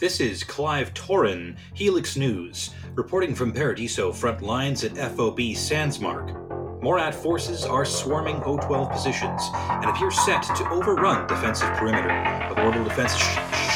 This is Clive Torin, Helix News, reporting from Paradiso front lines at FOB Sandsmark. Morat forces are swarming O12 positions and appear set to overrun defensive perimeter. of orbital defense. Welcome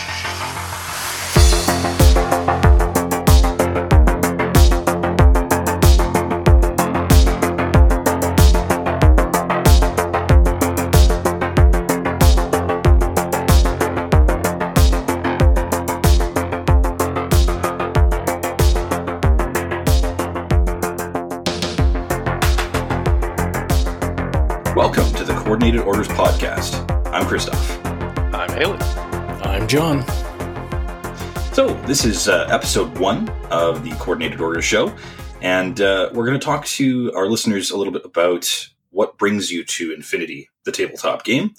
John. So, this is uh, episode one of the Coordinated Order show, and uh, we're going to talk to our listeners a little bit about what brings you to Infinity, the tabletop game,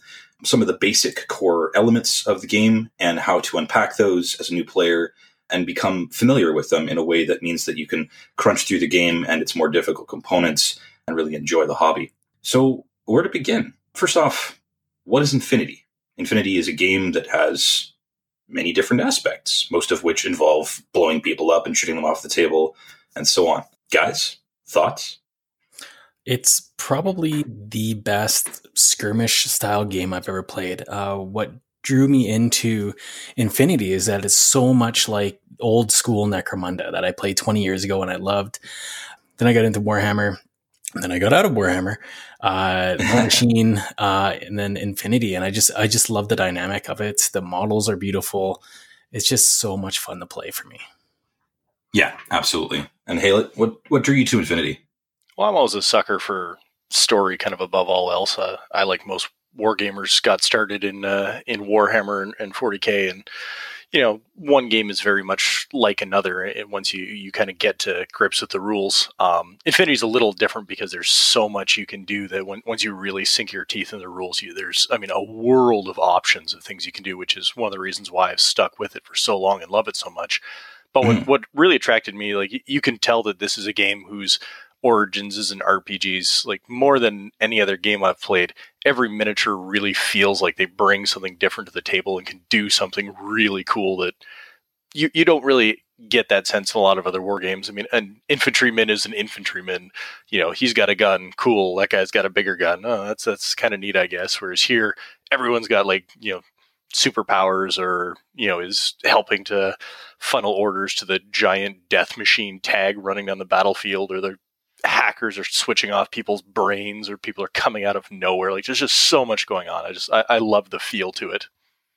some of the basic core elements of the game, and how to unpack those as a new player and become familiar with them in a way that means that you can crunch through the game and its more difficult components and really enjoy the hobby. So, where to begin? First off, what is Infinity? Infinity is a game that has many different aspects, most of which involve blowing people up and shooting them off the table and so on. Guys, thoughts? It's probably the best skirmish style game I've ever played. Uh, what drew me into Infinity is that it's so much like old school Necromunda that I played 20 years ago and I loved. Then I got into Warhammer. Then I got out of Warhammer, uh, Machine, uh, and then Infinity, and I just I just love the dynamic of it. The models are beautiful. It's just so much fun to play for me. Yeah, absolutely. And Haley, what what drew you to Infinity? Well, I'm always a sucker for story, kind of above all else. Uh, I like most war gamers got started in uh, in Warhammer and, and 40k, and you know, one game is very much like another. And once you you kind of get to grips with the rules, um, Infinity's a little different because there's so much you can do that when, once you really sink your teeth in the rules, you there's I mean a world of options of things you can do, which is one of the reasons why I've stuck with it for so long and love it so much. But what, Mm. what really attracted me, like you can tell that this is a game whose origins is an RPGs, like more than any other game I've played. Every miniature really feels like they bring something different to the table and can do something really cool that you you don't really get that sense in a lot of other war games. I mean, an infantryman is an infantryman. You know, he's got a gun. Cool. That guy's got a bigger gun. Oh, that's that's kind of neat, I guess. Whereas here, everyone's got like you know superpowers or you know is helping to funnel orders to the giant death machine tag running down the battlefield or the hackers are switching off people's brains or people are coming out of nowhere. Like there's just so much going on. I just i, I love the feel to it.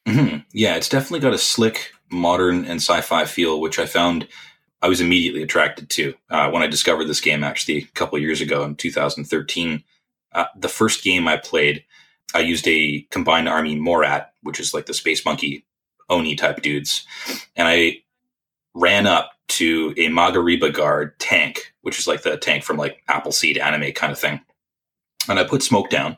Hmm Yeah, it's definitely got a slick, modern, and sci-fi feel, which I found I was immediately attracted to uh, when I discovered this game. Actually, a couple years ago in 2013, uh, the first game I played, I used a combined army Morat, which is like the space monkey Oni type dudes, and I ran up to a Maghariba Guard tank, which is like the tank from like Appleseed anime kind of thing, and I put smoke down.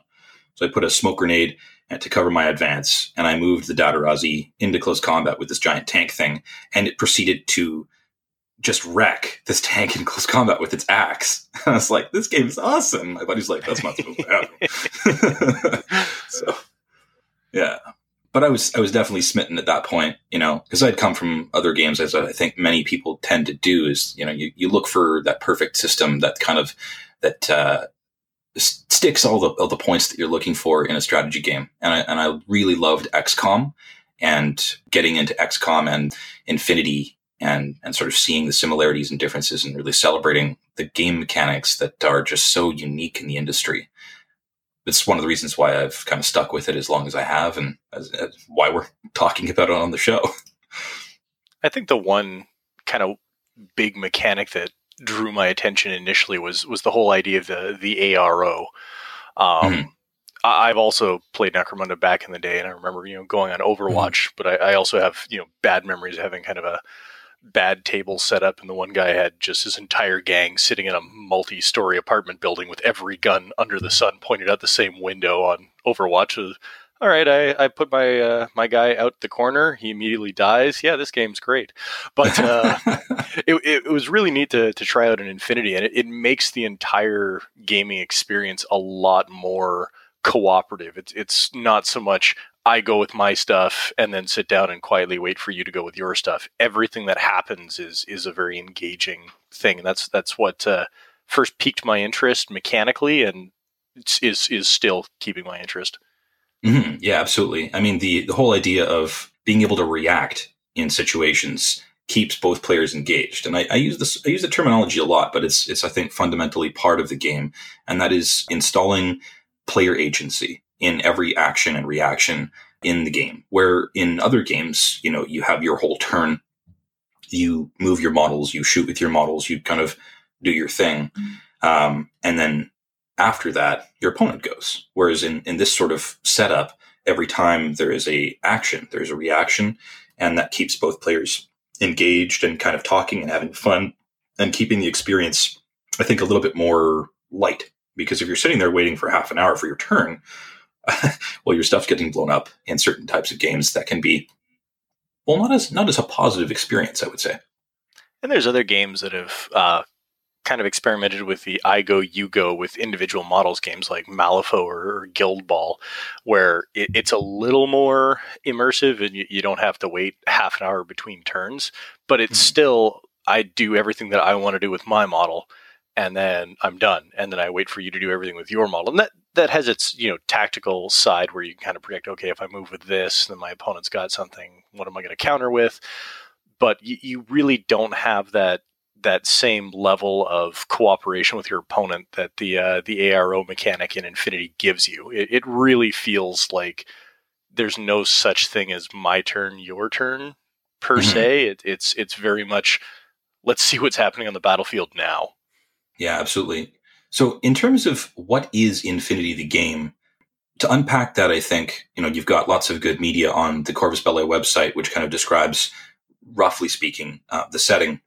So I put a smoke grenade to cover my advance, and I moved the Daturazi into close combat with this giant tank thing, and it proceeded to just wreck this tank in close combat with its axe. I was like, "This game is awesome." My buddy's like, "That's not supposed to happen." so, yeah, but I was I was definitely smitten at that point, you know, because I'd come from other games, as I think many people tend to do. Is you know, you, you look for that perfect system that kind of that uh, sticks all the all the points that you're looking for in a strategy game. And I and I really loved XCOM and getting into XCOM and Infinity and and sort of seeing the similarities and differences and really celebrating the game mechanics that are just so unique in the industry. It's one of the reasons why I've kind of stuck with it as long as I have, and as, as why we're talking about it on the show. i think the one kind of big mechanic that drew my attention initially was was the whole idea of the the aro um Mhm. I- I've also played Necromunda back in the day, and I remember you know going on Overwatch. But I, I also have you know bad memories of having kind of a bad table set up, and the one guy had just his entire gang sitting in a multi-story apartment building with every gun under the sun pointed out the same window on Overwatch. All right, I, I put my uh, my guy out the corner. He immediately dies. Yeah, this game's great, but uh, it, it, it was really neat to, to try out an Infinity, and it, it makes the entire gaming experience a lot more cooperative. It's it's not so much I go with my stuff and then sit down and quietly wait for you to go with your stuff. Everything that happens is is a very engaging thing, and that's that's what uh, first piqued my interest mechanically, and is is still keeping my interest. Mm-hmm. Yeah, absolutely. I mean, the the whole idea of being able to react in situations keeps both players engaged. And I, I, use this I use the terminology a lot, but it's it's I think fundamentally part of the game, and that is installing player agency in every action and reaction in the game. Where in other games, you know, you have your whole turn, you move your models, you shoot with your models, you kind of do your thing, um, and then after that, your opponent goes. Whereas in, in this sort of setup, every time there is a action, there's a reaction, and that keeps both players engaged and kind of talking and having fun and keeping the experience, I think, a little bit more light. Because if you're sitting there waiting for half an hour for your turn, well, your stuff's getting blown up in certain types of games that can be, well, not as not as a positive experience, I would say. And there's other games that have uh, kind of experimented with the I go, you go with individual models games like Malifaux or, Guild Ball, where it, it's a little more immersive and you, you, don't have to wait half an hour between turns, but it's mm-hmm. still, I do everything that I want to do with my model and then I'm done. And then I wait for you to do everything with your model. And that, that has its, you know, tactical side where you can kind of predict, okay, if I move with this, then my opponent's got something, what am I going to counter with? But you, you really don't have that that same level of cooperation with your opponent that the uh, the ARO mechanic in Infinity gives you. It, it, really feels like there's no such thing as my turn, your turn per mm-hmm. se. It, it's it's very much let's see what's happening on the battlefield now. Yeah, absolutely. So, in terms of what is Infinity the game, to unpack that, I think you know you've got lots of good media on the Corvus Belli website, which kind of describes, roughly speaking, uh, the setting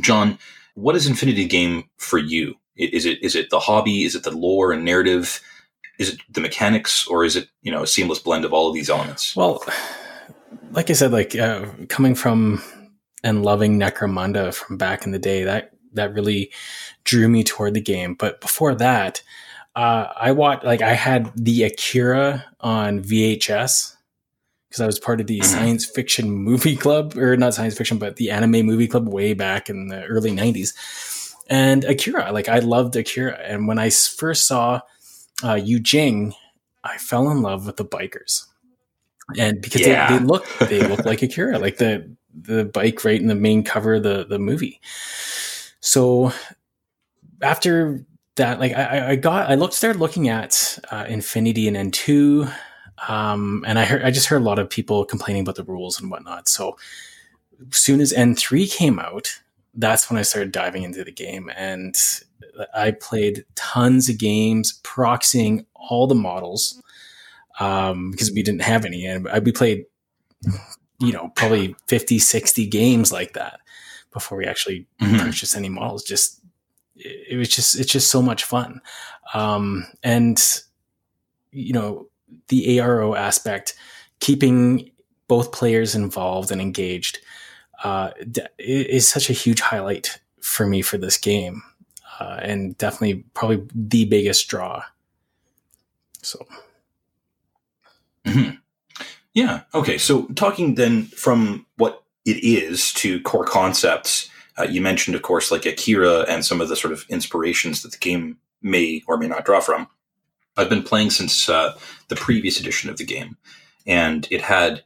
John, what is Infinity Game for you? Is it is it the hobby? Is it the lore and narrative? Is it the mechanics, or is it you know a seamless blend of all of these elements? Well, like I said, like uh, coming from and loving Necromunda from back in the day, that that really drew me toward the game. But before that, uh, I watched like I had the Akira on VHS because I was part of the mm-hmm. science fiction movie club, or not science fiction, but the anime movie club way back in the early 90s. And Akira, like I loved Akira. And when I first saw uh, Yu Jing, I fell in love with the bikers. And because yeah. they, they look they look like Akira, like the the bike right in the main cover of the, the movie. So after that, like I, I got I looked started looking at uh, Infinity and N2 um, and I heard, I just heard a lot of people complaining about the rules and whatnot. So soon as N3 came out, that's when I started diving into the game and I played tons of games, proxying all the models um, because we didn't have any. And we played, you know, probably 50, 60 games like that before we actually mm-hmm. purchased any models. Just, it was just, it's just so much fun. Um, and, you know, the ARO aspect, keeping both players involved and engaged, uh, is such a huge highlight for me for this game, uh, and definitely probably the biggest draw. So, mm-hmm. yeah, okay. So, talking then from what it is to core concepts, uh, you mentioned, of course, like Akira and some of the sort of inspirations that the game may or may not draw from. I've been playing since uh, the previous edition of the game, and it had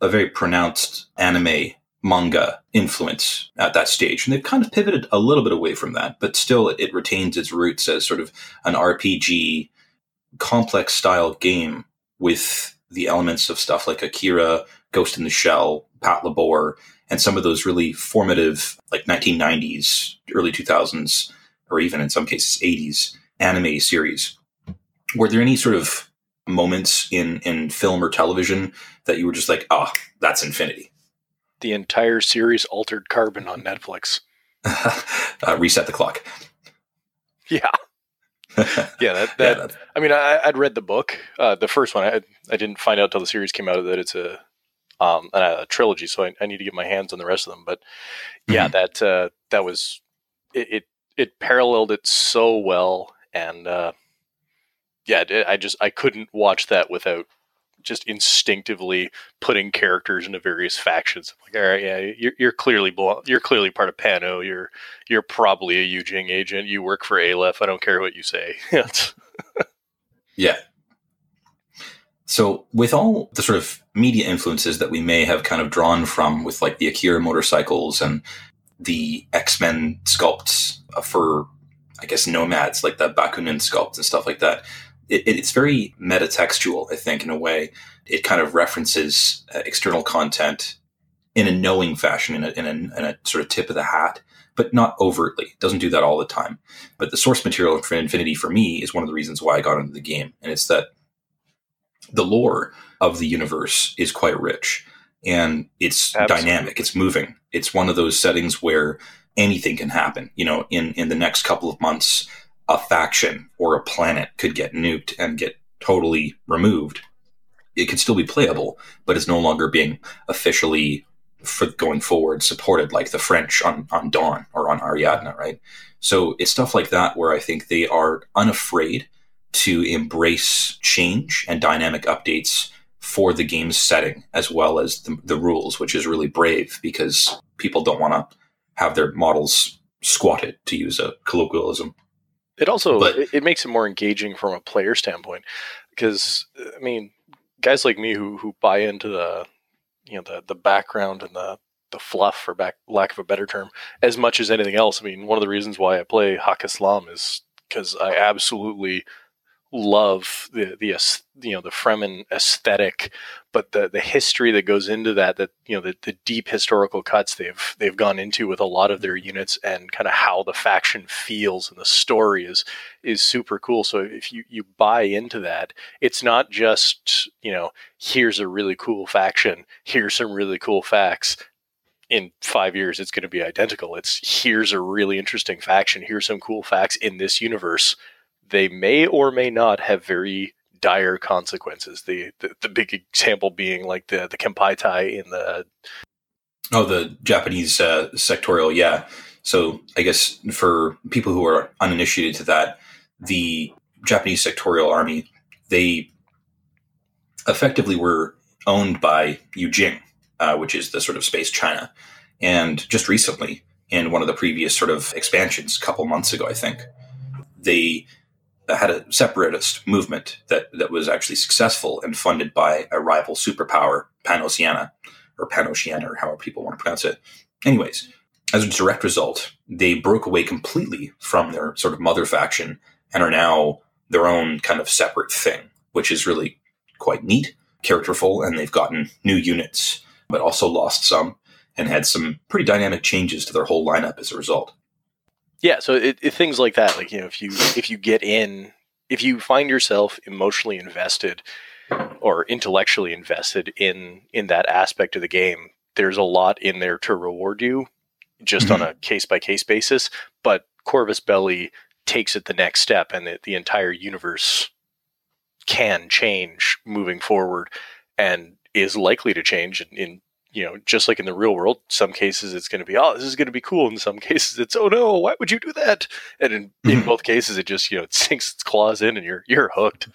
a very pronounced anime manga influence at that stage. And they've kind of pivoted a little bit away from that, but still it, it retains its roots as sort of an RPG complex style game with the elements of stuff like Akira, Ghost in the Shell, Patlabor, and some of those really formative, like 1990s, early 2000s, or even in some cases 80s anime series were there any sort of moments in in film or television that you were just like, oh, that's Infinity? The entire series Altered Carbon on Netflix. uh, reset the clock. Yeah. yeah, that, that yeah, I mean, I, would read the book, uh, the first one. I, I didn't find out till the series came out that it's a um, a, a trilogy, so I, I, need to get my hands on the rest of them. But yeah, mm-hmm. that uh, that was it, it, it. paralleled it so well, and uh, yeah, I just I couldn't watch that without just instinctively putting characters into various factions. Like, all right, yeah, you're, you're clearly you're clearly part of Pano. You're you're probably a Yu Jing agent. You work for Aleph. I don't care what you say. yeah. So, with all the sort of media influences that we may have kind of drawn from, with like the Akira motorcycles and the X Men sculpts for, I guess, nomads, like the Bakunin sculpt and stuff like that, it, it's very metatextual, I think, in a way. It kind of references uh, external content in a knowing fashion, in a, in, a, in a sort of tip of the hat, but not overtly. It doesn't do that all the time. But the source material for Infinity, for me, is one of the reasons why I got into the game. And it's that the lore of the universe is quite rich and it's Absolutely. dynamic, it's moving. It's one of those settings where anything can happen. You know, in, in the next couple of months, a faction or a planet could get nuked and get totally removed. It could still be playable, but it's no longer being officially for going forward supported like the French on, on Dawn or on Ariadne, right? So it's stuff like that where I think they are unafraid to embrace change and dynamic updates for the game's setting as well as the, the rules, which is really brave because people don't want to have their models squatted, to use a colloquialism. It also but, it, it makes it more engaging from a player standpoint because I mean, guys like me who who buy into the you know the the background and the the fluff, for back, lack of a better term, as much as anything else. I mean, one of the reasons why I play Haqqislam is because I absolutely love the the you know the Fremen aesthetic, but the the history that goes into that that you know the, the deep historical cuts they've they've gone into with a lot of their mm-hmm. units and kind of how the faction feels and the story is is super cool. So if you you buy into that, it's not just you know here's a really cool faction, here's some really cool facts in five years it's going to be identical. It's here's a really interesting faction. Here's some cool facts in this universe they may or may not have very dire consequences. The, the, the big example being like the the Kempeitai in the oh the Japanese uh, sectorial, yeah. So I guess for people who are uninitiated to that, the Japanese sectorial army they effectively were owned by Jing, uh, which is the sort of space China, and just recently in one of the previous sort of expansions, a couple months ago, I think they had a separatist movement that, that was actually successful and funded by a rival superpower, Panoceania, or Panoceania, or however people want to pronounce it. Anyways, as a direct result, they broke away completely from their sort of mother faction and are now their own kind of separate thing, which is really quite neat, characterful, and they've gotten new units, but also lost some and had some pretty dynamic changes to their whole lineup as a result. Yeah, so it, it, things like that, like you know, if you if you get in, if you find yourself emotionally invested or intellectually invested in in that aspect of the game, there's a lot in there to reward you, just mm-hmm. on a case by case basis. But Corvus Belli takes it the next step, and the, the entire universe can change moving forward, and is likely to change in, in you know, just like in the real world, some cases it's going to be, oh, this is going to be cool. In some cases, it's, oh no, why would you do that? And in, mm-hmm. in both cases, it just, you know, it sinks its claws in and you're, you're hooked.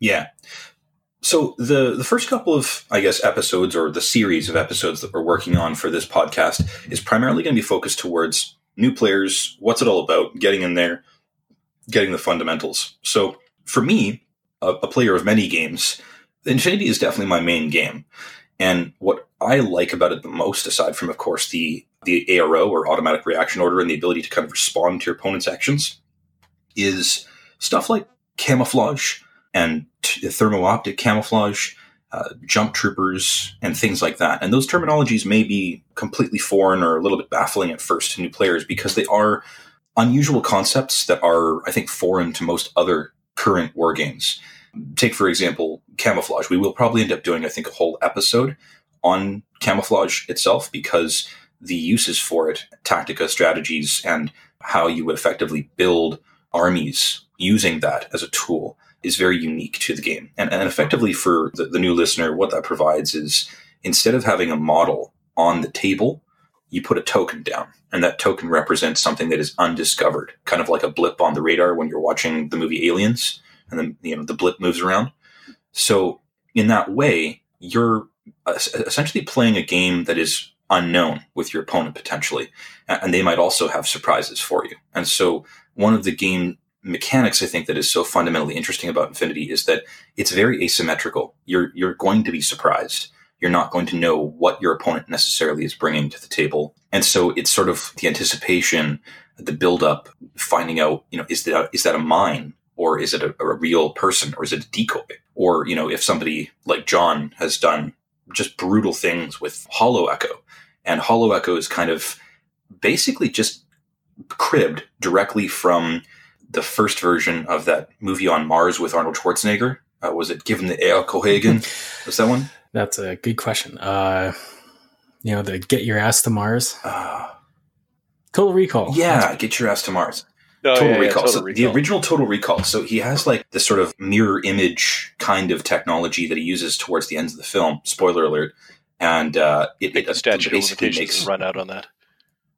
Yeah. So the the first couple of I guess episodes or the series of episodes that we're working on for this podcast is primarily going to be focused towards new players, what's it all about, getting in there, getting the fundamentals. So for me, a, a player of many games, Infinity is definitely my main game. And what I like about it the most, aside from, of course, the the ARO or automatic reaction order and the ability to kind of respond to your opponent's actions, is stuff like camouflage and t- thermo-optic camouflage, uh, jump troopers, and things like that. And those terminologies may be completely foreign or a little bit baffling at first to new players because they are unusual concepts that are, I think, foreign to most other current war games take for example camouflage we will probably end up doing i think a whole episode on camouflage itself because the uses for it tactica strategies and how you effectively build armies using that as a tool is very unique to the game and, and effectively for the, the new listener what that provides is instead of having a model on the table you put a token down and that token represents something that is undiscovered kind of like a blip on the radar when you're watching the movie aliens and then you know the blip moves around. So in that way, you're essentially playing a game that is unknown with your opponent potentially, and they might also have surprises for you. And so, one of the game mechanics I think that is so fundamentally interesting about Infinity is that it's very asymmetrical. You're you're going to be surprised. You're not going to know what your opponent necessarily is bringing to the table, and so it's sort of the anticipation, the build up, finding out you know is that is that a mine or is it a, a real person or is it a decoy or you know if somebody like John has done just brutal things with Hollow Echo, and Hollow Echo is kind of basically just cribbed directly from the first version of that movie on Mars with Arnold Schwarzenegger. Uh, was it Given the Air Cohagen? was that one? That's a good question. Uh, you know, the Get Your Ass to Mars. Uh, Total Recall. Yeah, Get Your Ass to Mars. Oh, Total, yeah, Recall. Yeah, Total so Recall. The original Total Recall. So he has like this sort of mirror image kind of technology that he uses towards the ends of the film. Spoiler alert. And uh, it, it, the statute basically makes run out on that.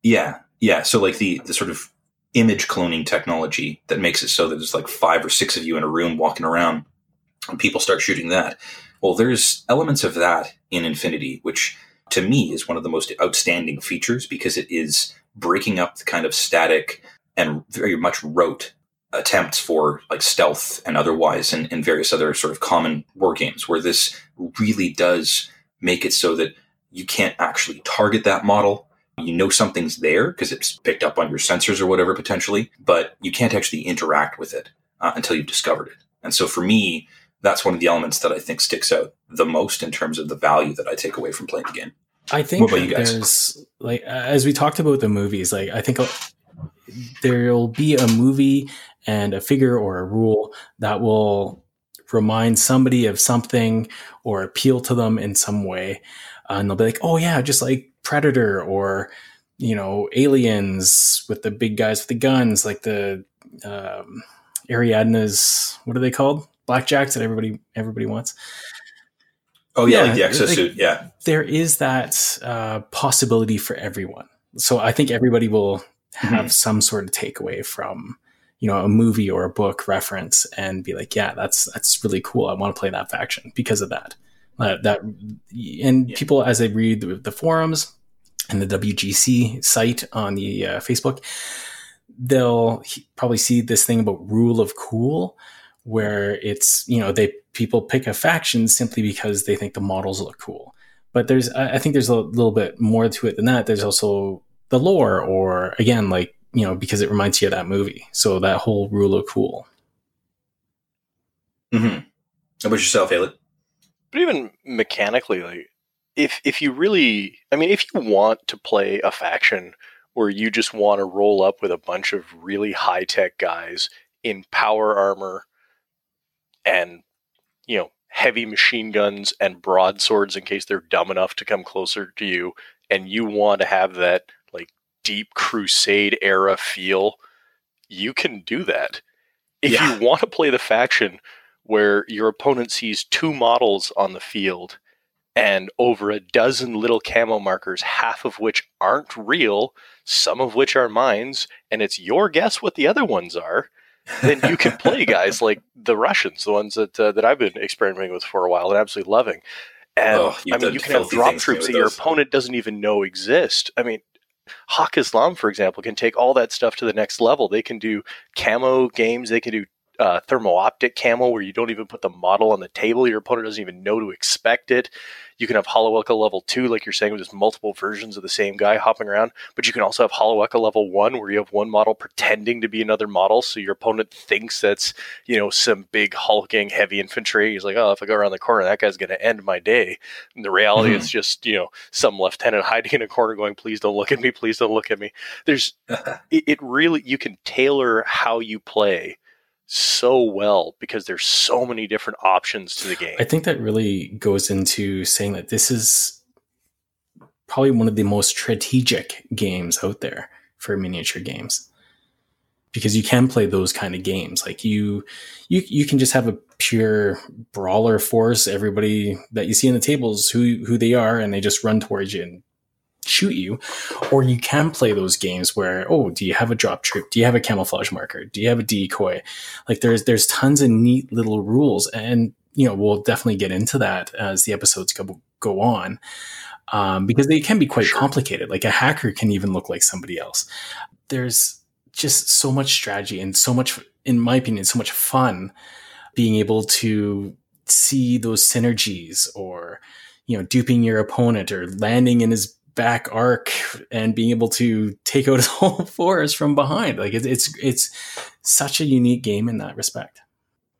Yeah, yeah. So like the the sort of image cloning technology that makes it so that there's like five or six of you in a room walking around and people start shooting that. Well, there's elements of that in Infinity, which to me is one of the most outstanding features because it is breaking up the kind of static and very much rote attempts for like stealth and otherwise and, and various other sort of common war games where this really does make it so that you can't actually target that model you know something's there because it's picked up on your sensors or whatever potentially, but you can't actually interact with it uh, until you've discovered it. And so for me, that's one of the elements that I think sticks out the most in terms of the value that I take away from playing the game. I think there's like as we talked about the movies, like I think there'll be a movie and a figure or a rule that will remind somebody of something or appeal to them in some way. Uh, and they'll be like, oh yeah, just like Predator or you know aliens with the big guys with the guns, like the um, Ariadne's what are they called? Blackjacks that everybody everybody wants. Oh yeah, yeah like the exosuit. Like, yeah, there is that uh, possibility for everyone. So I think everybody will have mm-hmm. some sort of takeaway from you know a movie or a book reference and be like, yeah, that's that's really cool. I want to play that faction because of that. Uh, that and yeah. people as they read the, the forums and the WGC site on the uh, Facebook, they'll probably see this thing about rule of cool, where it's you know they people pick a faction simply because they think the models look cool. But there's I think there's a little bit more to it than that. There's also the lore, or again, like you know, because it reminds you of that movie. So that whole rule of cool. Mm-hmm. How about yourself, Ailey? But even mechanically, like if if you really, I mean, if you want to play a faction where you just want to roll up with a bunch of really high tech guys in power armor and you know heavy machine guns and broadswords in case they're dumb enough to come closer to you, and you want to have that like deep crusade era feel, you can do that. If yeah. you want to play the faction where your opponent sees two models on the field and over a dozen little camo markers, half of which aren't real, some of which are mines, and it's your guess what the other ones are, then you can play guys like the Russians, the ones that uh, that I've been experimenting with for a while and absolutely loving. And oh, I mean, you can have drop troops that your opponent doesn't even know exist. I mean, Haqqislam, for example, can take all that stuff to the next level. They can do camo games. They can do uh, thermo optic camo where you don't even put the model on the table. Your opponent doesn't even know to expect it. You can have Hollow Echo level two, like you're saying, with just multiple versions of the same guy hopping around. But you can also have Hollow Echo level one, where you have one model pretending to be another model, so your opponent thinks that's you know some big hulking heavy infantry. He's like, oh, if I go around the corner, that guy's going to end my day. And the reality mm-hmm. is just you know some lieutenant hiding in a corner, going, please don't look at me, please don't look at me. There's it, it really you can tailor how you play so well because there's so many different options to the game. I think that really goes into saying that this is probably one of the most strategic games out there for miniature games. Because you can play those kind of games. Like you you you can just have a pure brawler force, everybody that you see in the tables who who they are and they just run towards you and shoot you. Or you can play those games where, oh, do you have a drop troop? Do you have a camouflage marker? Do you have a decoy? Like there's there's tons of neat little rules. And you know, we'll definitely get into that as the episodes go, go on. Um, because they can be quite sure. complicated. Like a hacker can even look like somebody else. There's just so much strategy and so much, in my opinion, so much fun being able to see those synergies or, you know, duping your opponent or landing in his back arc and being able to take out his whole force from behind. Like it's, it's, it's such a unique game in that respect.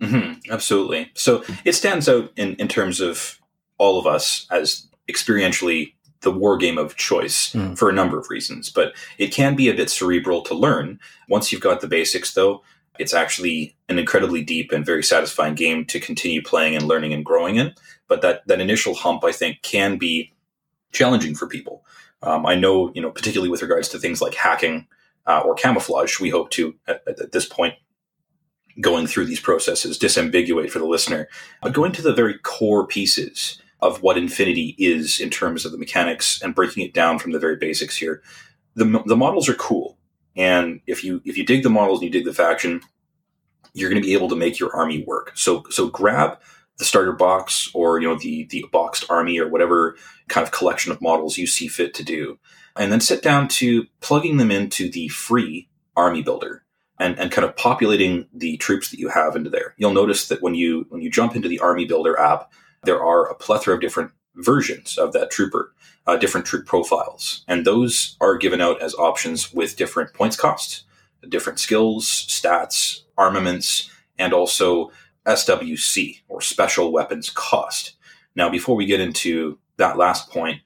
Mm-hmm, absolutely. So it stands out in, in terms of all of us as experientially the war game of choice mm. for a number of reasons, but it can be a bit cerebral to learn. Once you've got the basics, though, it's actually an incredibly deep and very satisfying game to continue playing and learning and growing in. But that, that initial hump, I think, can be challenging for people. Um, I know, you know, particularly with regards to things like hacking uh, or camouflage, we hope to, at, at this point, going through these processes, disambiguate for the listener, but going to the very core pieces of what Infinity is in terms of the mechanics and breaking it down from the very basics here. The, the models are cool. And if you if you dig the models and you dig the faction, you're going to be able to make your army work. So so grab the starter box or you know the the boxed army or whatever kind of collection of models you see fit to do, and then sit down to plugging them into the free army builder and, and kind of populating the troops that you have into there. You'll notice that when you when you jump into the army builder app, there are a plethora of different versions of that trooper, uh, different troop profiles. And those are given out as options with different points costs, different skills, stats, armaments, and also SWC or special weapons cost. Now, before we get into that last point,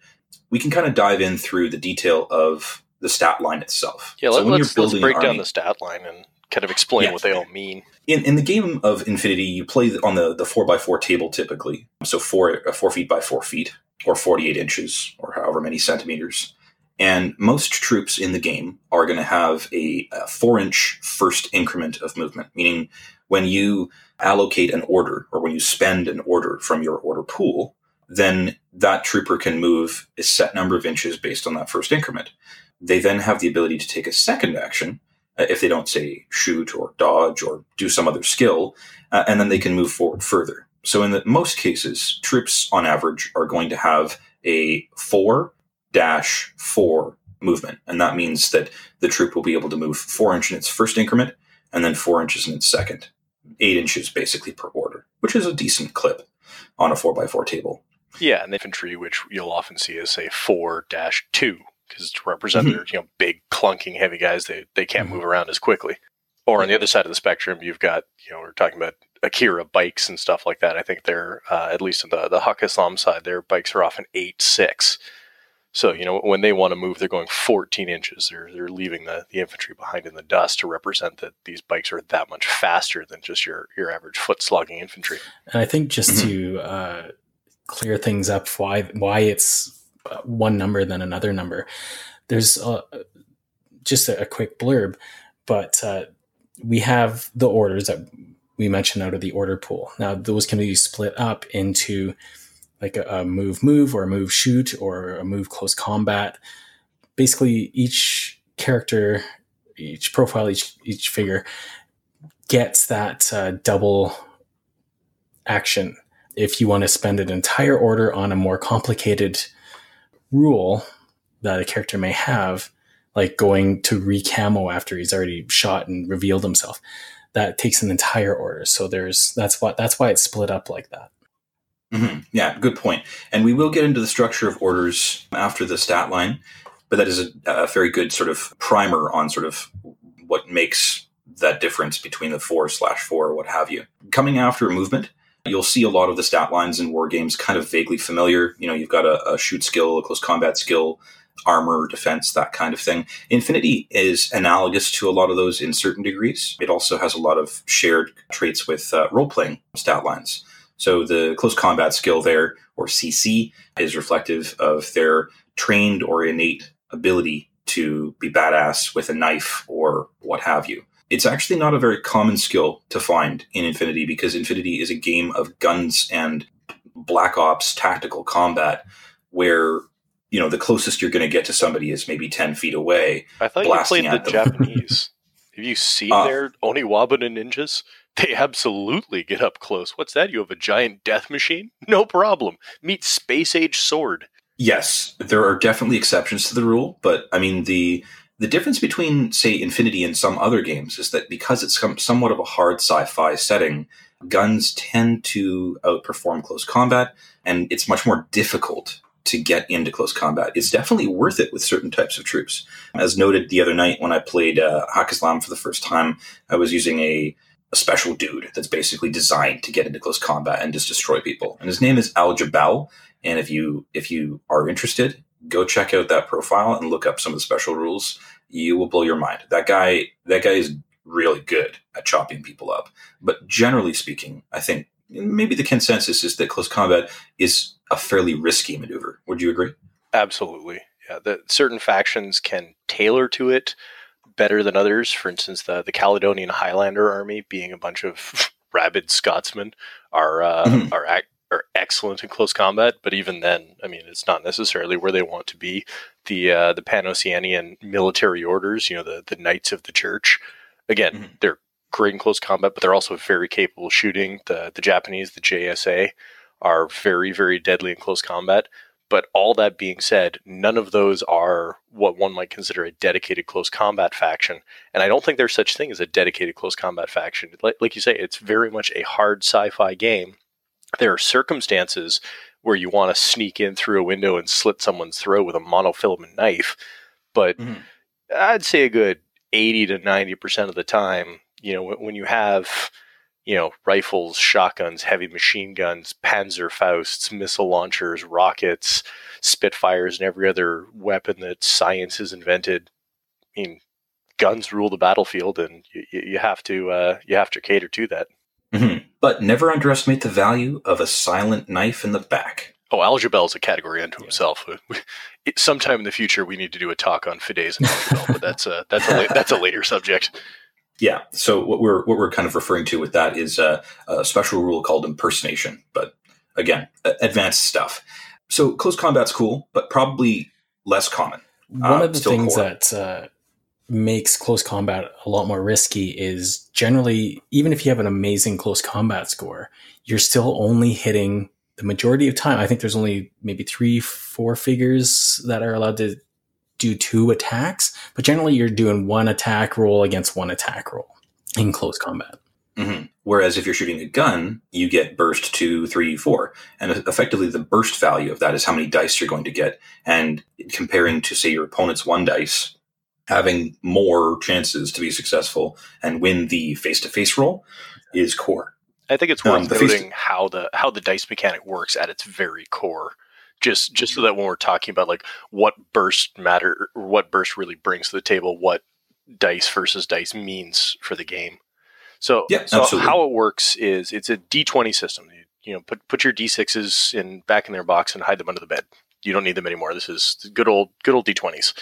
we can kind of dive in through the detail of the stat line itself. Yeah, so let, us let's break down the stat line and kind of explain yeah. what they all mean. In, in the game of Infinity, you play on the, the 4x4 table typically. So four, uh, four feet by four feet, or 48 inches, or however many centimeters. And most troops in the game are going to have a, a four inch first increment of movement, meaning when you allocate an order or when you spend an order from your order pool, then that trooper can move a set number of inches based on that first increment. They then have the ability to take a second action uh, if they don't say shoot or dodge or do some other skill, uh, and then they can move forward further. So in the, most cases, troops on average are going to have a four dash four movement, and that means that the troop will be able to move four inches in its first increment, and then four inches in its second, eight inches basically per order, which is a decent clip on a four by four table. Yeah, and infantry, which you'll often see as say four dash two because to represent mm-hmm. their you know big clunking heavy guys. They they can't mm-hmm. move around as quickly. Or on the other side of the spectrum you've got you know we're talking about akira bikes and stuff like that. I think they're uh, at least on the the Haqqislam side their bikes are often 8 6 so you know when they want to move they're going 14 inches they're, they're leaving the, the infantry behind in the dust to represent that these bikes are that much faster than just your your average foot slogging infantry and i think just to uh, clear things up why why it's one number than another number. There's a, just a, a, quick blurb, but uh, we have the orders that we mentioned out of the order pool. Now those can be split up into like a, a move move or a move shoot or a move close combat. Basically, each character, each profile, each each figure gets that uh, double action. If you want to spend an entire order on a more complicated rule that a character may have, like going to recamo after he's already shot and revealed himself, that takes an entire order. So there's that's what that's why it's split up like that. Mm-hmm. Yeah, good point. And we will get into the structure of orders after the stat line, but that is a, a very good sort of primer on sort of what makes that difference between the four slash four or what have you. Coming after movement, You'll see a lot of the stat lines in war games kind of vaguely familiar. You know, you've got a, a shoot skill, a close combat skill, armor, defense, that kind of thing. Infinity is analogous to a lot of those in certain degrees. It also has a lot of shared traits with uh, role playing stat lines. So the close combat skill there, or CC, is reflective of their trained or innate ability to be badass with a knife or what have you. It's actually not a very common skill to find in Infinity because Infinity is a game of guns and black ops tactical combat where you know the closest you're going to get to somebody is maybe 10 feet away i thought you played the them. japanese have you seen uh, their Oniwaban ninjas They absolutely get up close. What's that? You have a giant death machine? No problem. Meet Space Age Sword. Yes, there are definitely exceptions to the rule, but I mean the the difference between say Infinity and some other games is that because it's some, somewhat of a hard sci-fi setting, guns tend to outperform close combat, and it's much more difficult to get into close combat. It's definitely worth it with certain types of troops. As noted the other night when I played uh, Haqqislam for the first time, I was using a, a special dude that's basically designed to get into close combat and just destroy people. And his name is Al Djabel. And if you if you are interested, go check out that profile and look up some of the special rules. You will blow your mind. That guy that guy is really good at chopping people up. But generally speaking, I think maybe the consensus is that close combat is a fairly risky maneuver. Would you agree? Absolutely. Yeah, that certain factions can tailor to it better than others. For instance, the the Caledonian Highlander army, being a bunch of rabid Scotsmen, are uh, mm-hmm. are ac- are excellent in close combat. But even then, I mean, it's not necessarily where they want to be. The uh, the Pan-Oceanian military orders, you know, the the Knights of the Church, again, mm-hmm. they're great in close combat, but they're also very capable shooting. The the Japanese, the JSA, are very very deadly in close combat. But all that being said, none of those are what one might consider a dedicated close combat faction. And I don't think there's such thing as a dedicated close combat faction. Like, like you say, it's very much a hard sci-fi game. There are circumstances where you want to sneak in through a window and slit someone's throat with a monofilament knife. But mm-hmm. I'd say a good 80 to 90% of the time, you know, when you have, you know, rifles, shotguns, heavy machine guns, Panzerfausts, missile launchers, rockets, Spitfires, and every other weapon that science has invented, I mean, guns rule the battlefield, and you, you have to uh, you have to cater to that. Mm-hmm. But never underestimate the value of a silent knife in the back. Oh, Al Djabel is a category unto yeah. himself. Sometime in the future, we need to do a talk on Fiday and Al but that's a that's a that's a later subject. Yeah. So what we're what we're kind of referring to with that is a, a special rule called impersonation. But again, advanced stuff. So close combat's cool, but probably less common. One uh, of the things core. that uh, makes close combat a lot more risky is generally, even if you have an amazing close combat score, you're still only hitting the majority of time. I think there's only maybe three, four figures that are allowed to do two attacks, but generally you're doing one attack roll against one attack roll in close combat. Mm-hmm. Whereas if you're shooting a gun, you get burst two, three, four. And effectively, the burst value of that is how many dice you're going to get. And comparing to, say, your opponent's one dice, having more chances to be successful and win the face to face roll is core. I think it's worth um, noting how the how the dice mechanic works at its very core just just so that when we're talking about like what burst matter what burst really brings to the table what dice versus dice means for the game so, yeah, so absolutely. how it works is it's a d20 system you, you know put put your d6s in back in their box and hide them under the bed you don't need them anymore this is good old good old d20s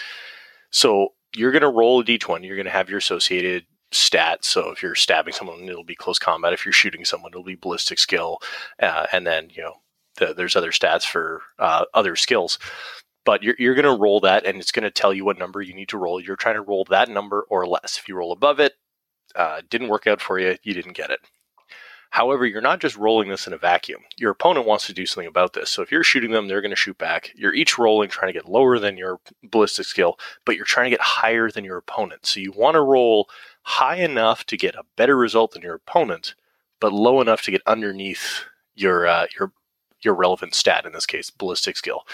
so you're going to roll a d20 you're going to have your associated stats. So if you're stabbing someone, it'll be close combat. If you're shooting someone, it'll be ballistic skill. Uh, and then, you know, the, there's other stats for uh, other skills. But you're, you're going to roll that and it's going to tell you what number you need to roll. You're trying to roll that number or less. If you roll above it, uh, didn't work out for you, you didn't get it. However, you're not just rolling this in a vacuum. Your opponent wants to do something about this. So if you're shooting them, they're going to shoot back. You're each rolling, trying to get lower than your ballistic skill, but you're trying to get higher than your opponent. So you want to roll high enough to get a better result than your opponent, but low enough to get underneath your uh, your your relevant stat in this case, ballistic skill.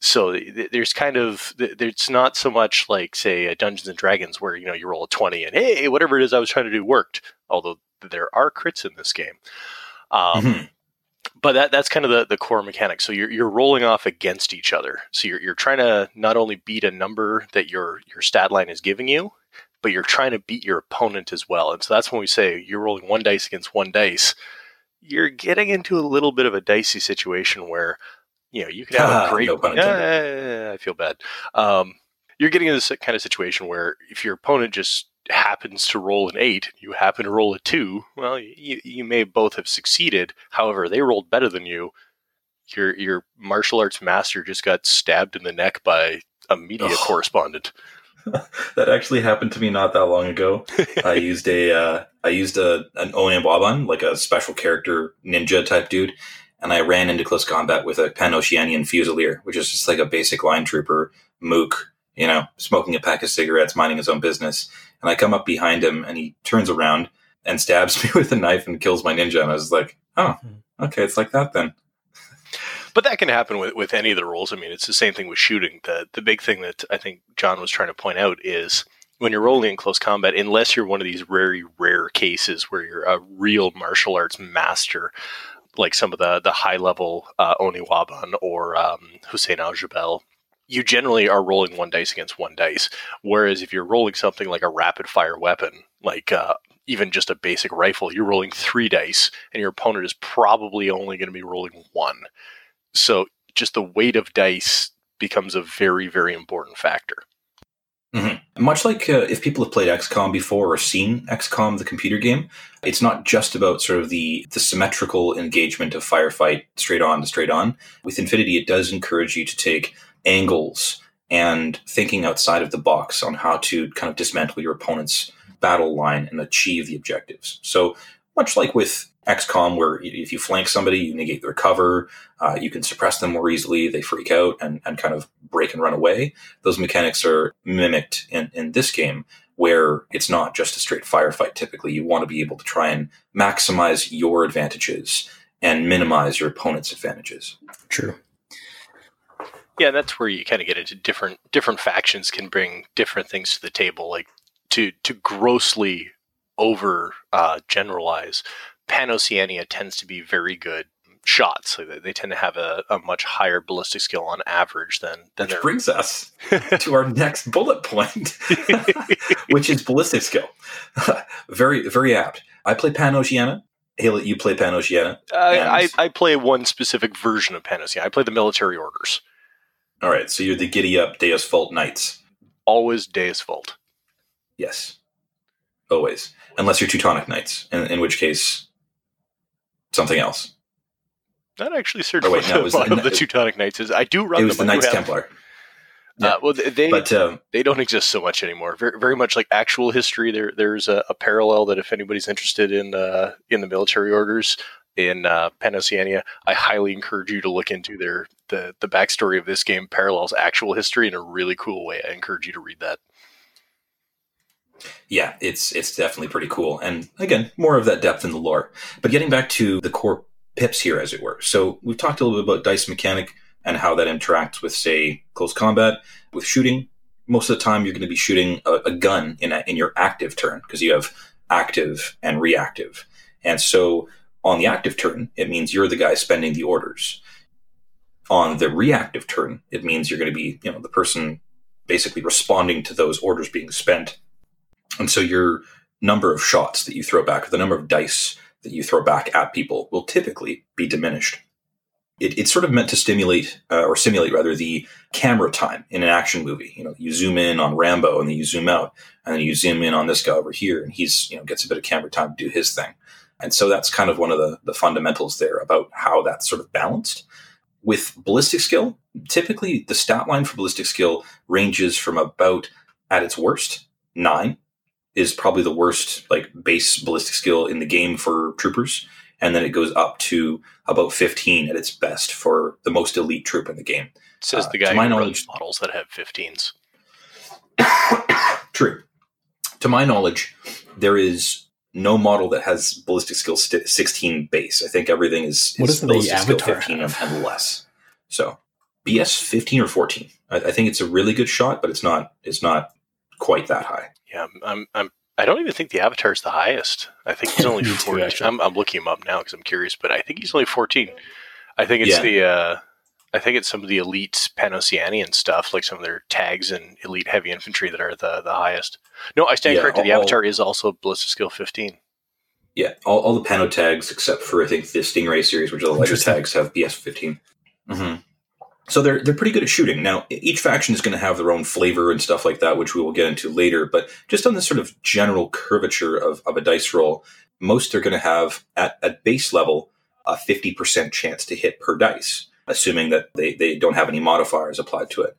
So there's kind of it's not so much like say Dungeons and Dragons where you know you roll a twenty and hey whatever it is I was trying to do worked. Although there are crits in this game, um, mm-hmm. but that that's kind of the, the core mechanic. So you're you're rolling off against each other. So you're you're trying to not only beat a number that your your stat line is giving you, but you're trying to beat your opponent as well. And so that's when we say you're rolling one dice against one dice you're getting into a little bit of a dicey situation where you know you could have a great. no uh, I feel bad. Um, you're getting into this kind of situation where if your opponent just happens to roll an eight, you happen to roll a two. Well, you, you may both have succeeded. However, they rolled better than you. Your your martial arts master just got stabbed in the neck by a media oh. correspondent. that actually happened to me not that long ago. I used a uh, I used a an Oniwaban, like a special character ninja type dude, and I ran into close combat with a Pan Oceanian Fusilier, which is just like a basic line trooper mook, you know, smoking a pack of cigarettes, minding his own business. And I come up behind him, and he turns around and stabs me with a knife and kills my ninja. And I was like, oh, hmm. okay, it's like that then. But that can happen with, with any of the roles. I mean, it's the same thing with shooting. The the big thing that I think John was trying to point out is when you're rolling in close combat, unless you're one of these very rare cases where you're a real martial arts master, like some of the the high level uh, Oniwaban or um, Hussein Al Djabel, you generally are rolling one dice against one dice. Whereas if you're rolling something like a rapid fire weapon, like uh, even just a basic rifle, you're rolling three dice, and your opponent is probably only going to be rolling one. So just the weight of dice becomes a very, very important factor. Mm-hmm. Much like uh, if people have played XCOM before or seen XCOM, the computer game, it's not just about sort of the, the symmetrical engagement of firefight straight on to straight on. With Infinity, it does encourage you to take angles and thinking outside of the box on how to kind of dismantle your opponent's battle line and achieve the objectives. So much like with XCOM, where if you flank somebody, you negate their cover, uh, you can suppress them more easily, they freak out and, and kind of break and run away. Those mechanics are mimicked in, in this game, where it's not just a straight firefight. Typically, you want to be able to try and maximize your advantages and minimize your opponent's advantages. True. Yeah, that's where you kind of get into different different factions can bring different things to the table. Like to to grossly over uh, generalize, Pan Oceania tends to be very good shots. So they, tend to have a, a, much higher ballistic skill on average than than which brings us to our next bullet point, which is ballistic skill. very very apt. I play Pan Oceania. Haley, you play Pan Oceania. Uh, I, I play one specific version of Pan Oceania. I play the military orders. All right, so you're the giddy up Deus Vult Knights. Always Deus Vult. Yes, always, unless you're Teutonic Knights, in, in which case something else. Not actually certain oh, wait, no, what the, the Teutonic Knights is. I do run. It was the Knights Templar. Uh, yeah. Uh, well, they but, um, they don't exist so much anymore. Very, very much like actual history. There there's a, a parallel that if anybody's interested in uh, in the military orders in uh, Pan Oceania, I highly encourage you to look into their the the backstory of this game parallels actual history in a really cool way. I encourage you to read that. Yeah, it's it's definitely pretty cool, and again, more of that depth in the lore. But getting back to the core pips here, as it were. So we've talked a little bit about dice mechanic and how that interacts with, say, close combat, with shooting. Most of the time, you're going to be shooting a, a gun in a, in your active turn because you have active and reactive, and so on the active turn, it means you're the guy spending the orders. On the reactive turn, it means you're going to be, you know, the person basically responding to those orders being spent and so your number of shots that you throw back, the number of dice that you throw back at people, will typically be diminished. It, it's sort of meant to stimulate, uh, or simulate rather, the camera time in an action movie. You know, you zoom in on Rambo, and then you zoom out, and then you zoom in on this guy over here, and he's you know gets a bit of camera time to do his thing. And so that's kind of one of the, the fundamentals there about how that's sort of balanced. With ballistic skill, typically the stat line for ballistic skill ranges from about, at its worst, nine is probably the worst like base ballistic skill in the game for troopers and then it goes up to about 15 at its best for the most elite troop in the game. Says the uh, guy uh, my knowledge models that have 15s true. To my knowledge there is no model that has ballistic skill st- 16 base. I think everything is, what is ballistic skill 15 and, and less. So bs 15 or 14 I, I think it's a really good shot but it's not it's not quite that high yeah, I'm, I'm, I don't even think the Avatar is the highest. I think he's only 14. Too, I'm, I'm looking him up now because I'm curious, but I think he's only 14. I think it's yeah. the, uh, I think it's some of the elite Panoceanian stuff, like some of their tags and elite heavy infantry that are the, the highest. No, I stand yeah, corrected. The Avatar is also ballistic skill 15. Yeah, all, all the Pano tags, except for I think the Stingray series, which are the lighter tags, have BS 15. Mm-hmm. So they're they're pretty good at shooting. Now, each faction is going to have their own flavor and stuff like that, which we will get into later. But just on this sort of general curvature of, of a dice roll, most are going to have at, at base level a 50% chance to hit per dice, assuming that they, they don't have any modifiers applied to it.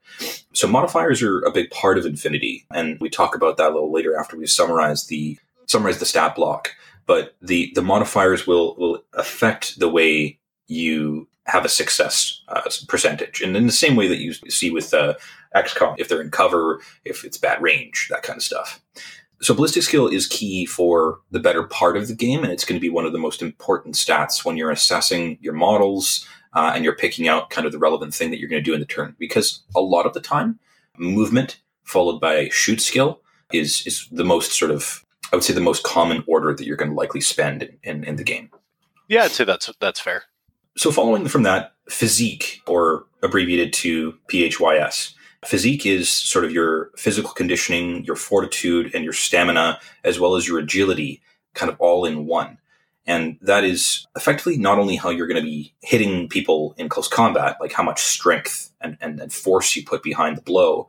So modifiers are a big part of Infinity, and we talk about that a little later after we've summarized the summarize the stat block, but the the modifiers will will affect the way you have a success uh, percentage, and in the same way that you see with uh, XCOM, if they're in cover, if it's bad range, that kind of stuff. So ballistic skill is key for the better part of the game, and it's going to be one of the most important stats when you're assessing your models uh, and you're picking out kind of the relevant thing that you're going to do in the turn. Because a lot of the time, movement followed by shoot skill is is the most sort of I would say the most common order that you're going to likely spend in, in, in the game. Yeah, I'd say that's that's fair. So following from that, physique, or abbreviated to PHYS, Physique is sort of your physical conditioning, your fortitude, and your stamina, as well as your agility, kind of all in one. And that is effectively not only how you're going to be hitting people in close combat, like how much strength and, and, and force you put behind the blow,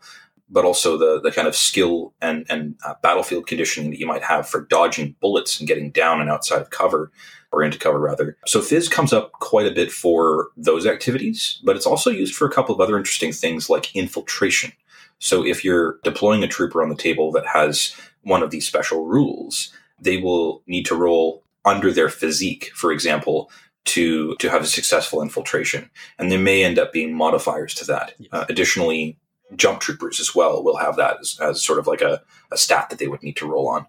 but also the, the kind of skill and, and uh, battlefield conditioning that you might have for dodging bullets and getting down and outside of cover or into cover rather. So Fizz comes up quite a bit for those activities, but it's also used for a couple of other interesting things like infiltration. So if you're deploying a trooper on the table that has one of these special rules, they will need to roll under their physique, for example, to to have a successful infiltration, and there may end up being modifiers to that. Yes. Uh, additionally, jump troopers as well will have that as, as sort of like a, a stat that they would need to roll on.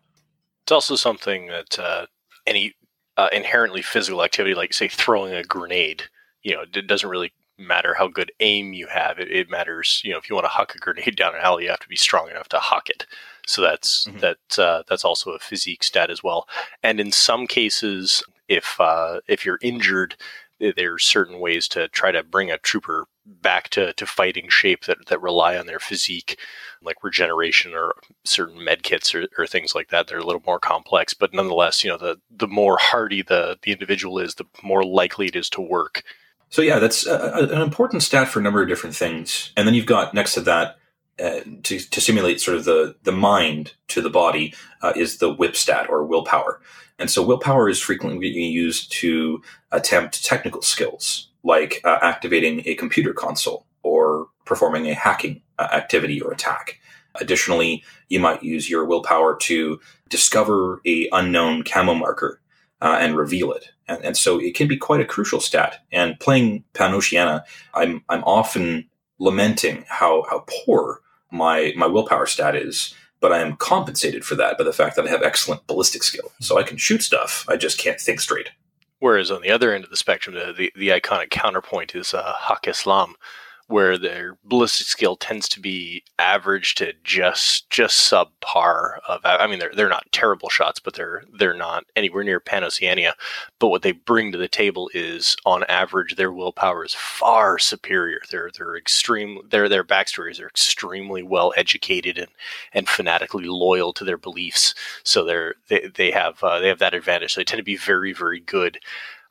It's also something that uh, any uh, inherently physical activity, like say throwing a grenade, you know, it doesn't really matter how good aim you have. It, it, matters, you know, if you want to huck a grenade down an alley, you have to be strong enough to huck it. So that's mm-hmm. that uh, that's also a physique stat as well. And in some cases, if uh, if you're injured, there's certain ways to try to bring a trooper back to, to fighting shape that, that rely on their physique, like regeneration or certain med kits or, or things like that. They're a little more complex, but nonetheless, you know, the, the more hardy the, the individual is, the more likely it is to work. So yeah, that's a, an important stat for a number of different things. And then you've got next to that, uh, to, to simulate sort of the, the mind to the body uh, is the whip stat or willpower. And so willpower is frequently used to attempt technical skills like uh, activating a computer console or performing a hacking uh, activity or attack. Additionally, you might use your willpower to discover a unknown camo marker uh, and reveal it. And, and, so it can be quite a crucial stat. And playing Pan-Oceania, I'm I'm often lamenting how how poor my my willpower stat is. But I am compensated for that by the fact that I have excellent ballistic skill, so I can shoot stuff. I just can't think straight. Whereas on the other end of the spectrum, the, the, the iconic counterpoint is uh, Islam, where their ballistic skill tends to be average to just just subpar of I mean they're they're not terrible shots but they're they're not anywhere near Pan-Oceania but what they bring to the table is on average their willpower is far superior. They're they're extreme their their backstories are extremely well educated and and fanatically loyal to their beliefs. So they're they, they have uh, they have that advantage. So they tend to be very very good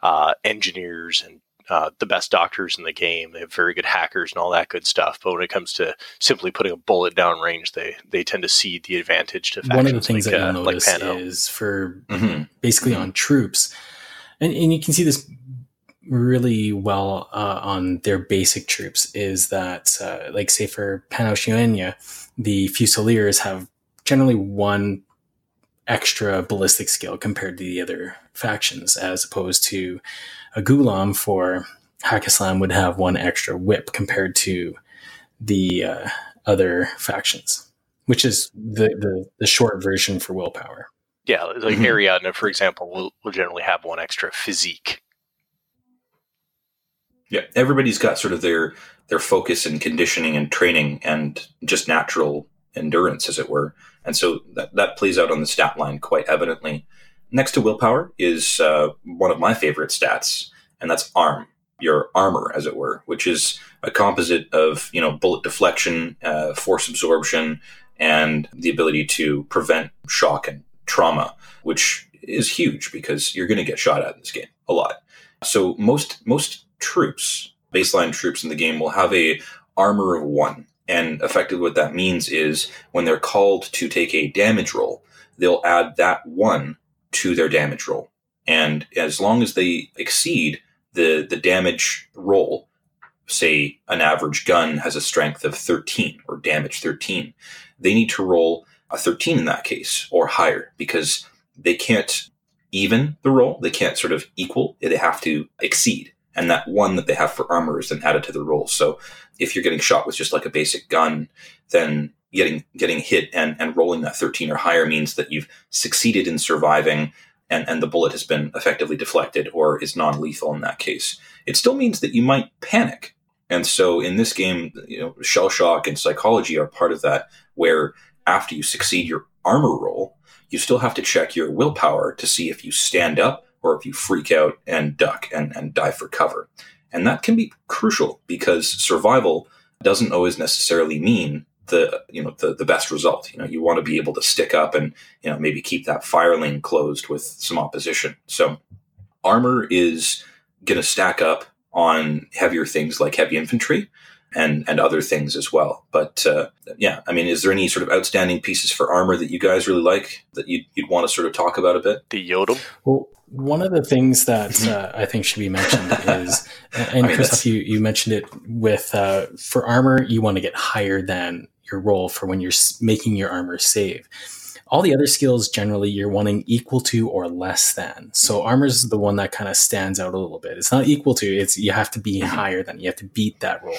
uh, engineers and uh, the best doctors in the game. They have very good hackers and all that good stuff. But when it comes to simply putting a bullet down range, they they tend to cede the advantage to One of the things like, that you'll uh, notice like is for mm-hmm. basically mm-hmm. on troops, and, and you can see this really well uh, on their basic troops is that uh, like say for Pan-Oceania, the Fusiliers have generally one extra ballistic skill compared to the other factions as opposed to a Ghulam for Haqqislam would have one extra whip compared to the uh, other factions, which is the, the, the short version for willpower. Yeah, like mm-hmm. Ariadna, for example, will, will generally have one extra physique. Yeah, everybody's got sort of their their focus and conditioning and training and just natural endurance, as it were. And so that, that plays out on the stat line quite evidently. Next to willpower is uh, one of my favorite stats, and that's arm, your armor, as it were, which is a composite of you know bullet deflection, uh, force absorption, and the ability to prevent shock and trauma, which is huge because you're going to get shot at in this game a lot. So most most troops, baseline troops in the game, will have a armor of one, and effectively what that means is when they're called to take a damage roll, they'll add that one to their damage roll. And as long as they exceed the, the damage roll, say an average gun has a strength of 13 or damage 13, they need to roll a 13 in that case or higher because they can't even the roll. They can't sort of equal. They have to exceed. And that one that they have for armor is then added to the roll. So if you're getting shot with just like a basic gun, then getting getting hit and, and rolling that 13 or higher means that you've succeeded in surviving and, and the bullet has been effectively deflected or is non-lethal in that case. It still means that you might panic. And so in this game, you know, shell shock and psychology are part of that, where after you succeed your armor roll, you still have to check your willpower to see if you stand up or if you freak out and duck and, and dive for cover. And that can be crucial because survival doesn't always necessarily mean the you know the, the best result. You know, you want to be able to stick up and you know maybe keep that fire lane closed with some opposition. So armor is going to stack up on heavier things like heavy infantry and and other things as well. But uh, yeah, I mean, is there any sort of outstanding pieces for armor that you guys really like that you'd, you'd want to sort of talk about a bit? The Yodam. Well, one of the things that uh, I think should be mentioned is, and I mean, Christoph, you, you mentioned it with uh, for armor, you want to get higher than your roll for when you're making your armor save. All the other skills generally you're wanting equal to or less than. So armor is the one that kind of stands out a little bit. It's not equal to, it's you have to be higher than, you have to beat that roll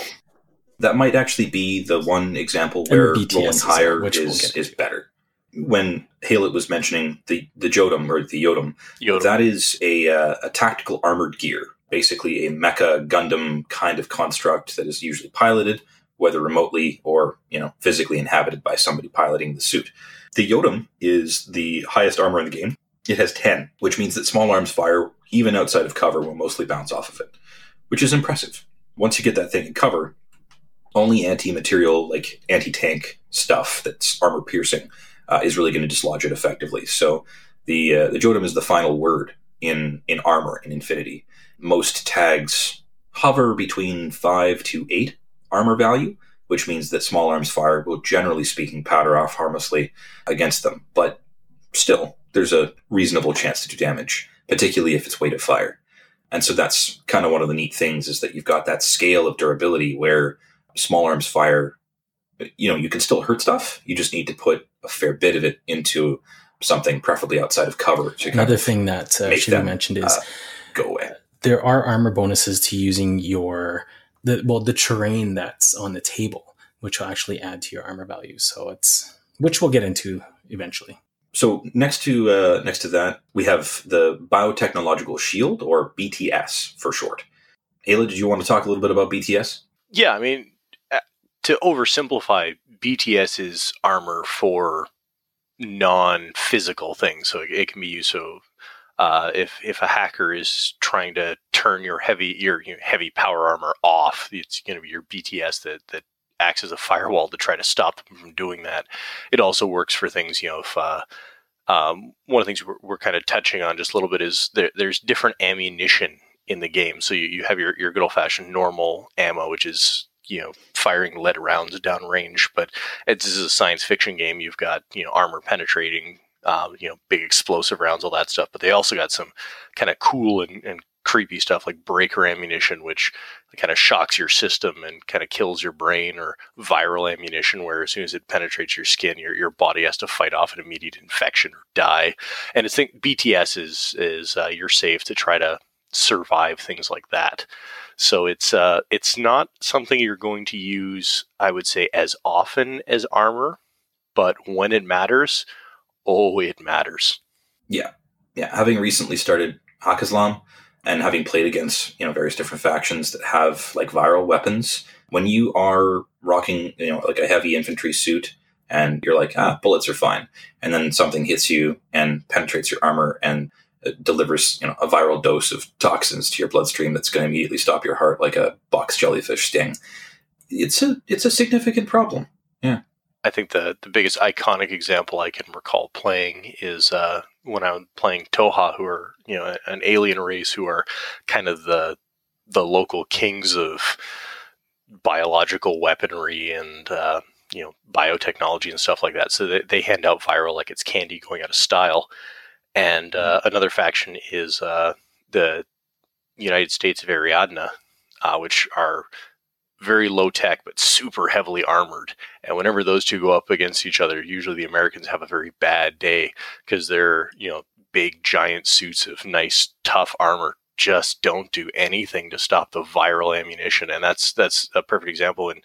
that might actually be the one example where rolling higher is, we'll is better. When Halet was mentioning the the Jodam or the Yodam, Yodam. that is a uh, a tactical armored gear, basically a mecha Gundam kind of construct that is usually piloted, whether remotely or you know physically inhabited by somebody piloting the suit. The Yodam is the highest armor in the game. It has ten, which means that small arms fire even outside of cover will mostly bounce off of it, which is impressive. Once you get that thing in cover, only anti-material, like anti-tank stuff that's armor piercing uh, is really going to dislodge it effectively. So the uh, the Jodam is the final word in in armor in Infinity. Most tags hover between five to eight armor value, which means that small arms fire will, generally speaking, powder off harmlessly against them. But still, there's a reasonable chance to do damage, particularly if it's weight of fire. And so that's kind of one of the neat things is that you've got that scale of durability where small arms fire, you know, you can still hurt stuff. You just need to put a fair bit of it into something, preferably outside of cover. Another thing that uh, should be mentioned is uh, go away. There are armor bonuses to using your the well the terrain that's on the table, which will actually add to your armor value. So it's which we'll get into eventually. So next to uh, next to that, we have the biotechnological shield, or BTS for short. Ayla, did you want to talk a little bit about BTS? Yeah, I mean, to oversimplify, BTS is armor for non-physical things, so it, it can be used. So uh, if if a hacker is trying to turn your heavy your, heavy power armor off, it's going to be your BTS that that acts as a firewall to try to stop them from doing that. It also works for things, you know, if uh, um, one of the things we're, we're, kind of touching on just a little bit is there, there's different ammunition in the game. So you, you have your, your good old fashioned normal ammo, which is you know firing lead rounds down range. But this is a science fiction game. You've got you know armor penetrating, uh, you know big explosive rounds, all that stuff. But they also got some kind of cool and, and creepy stuff like breaker ammunition, which kind of shocks your system and kind of kills your brain, or viral ammunition, where as soon as it penetrates your skin, your, your body has to fight off an immediate infection or die. And I think BTS is is uh, you're safe to try to survive things like that. So it's uh, it's not something you're going to use, I would say, as often as armor, but when it matters, oh, it matters. Yeah, yeah. Having recently started Haqqislam and having played against you know various different factions that have like viral weapons, when you are rocking you know like a heavy infantry suit and you're like ah bullets are fine, and then something hits you and penetrates your armor and delivers you know a viral dose of toxins to your bloodstream that's going to immediately stop your heart like a box jellyfish sting. It's a it's a significant problem. Yeah. I think the the biggest iconic example I can recall playing is uh, when I'm playing Tohaa, who are you know an alien race who are kind of the the local kings of biological weaponry and uh, you know biotechnology and stuff like that. So they, they hand out viral like it's candy going out of style and uh, mm-hmm. another faction is uh, the United States of Ariadna, uh, which are very low tech but super heavily armored. And whenever those two go up against each other, usually the Americans have a very bad day because they're, you know, big giant suits of nice tough armor just don't do anything to stop the viral ammunition. And that's that's a perfect example and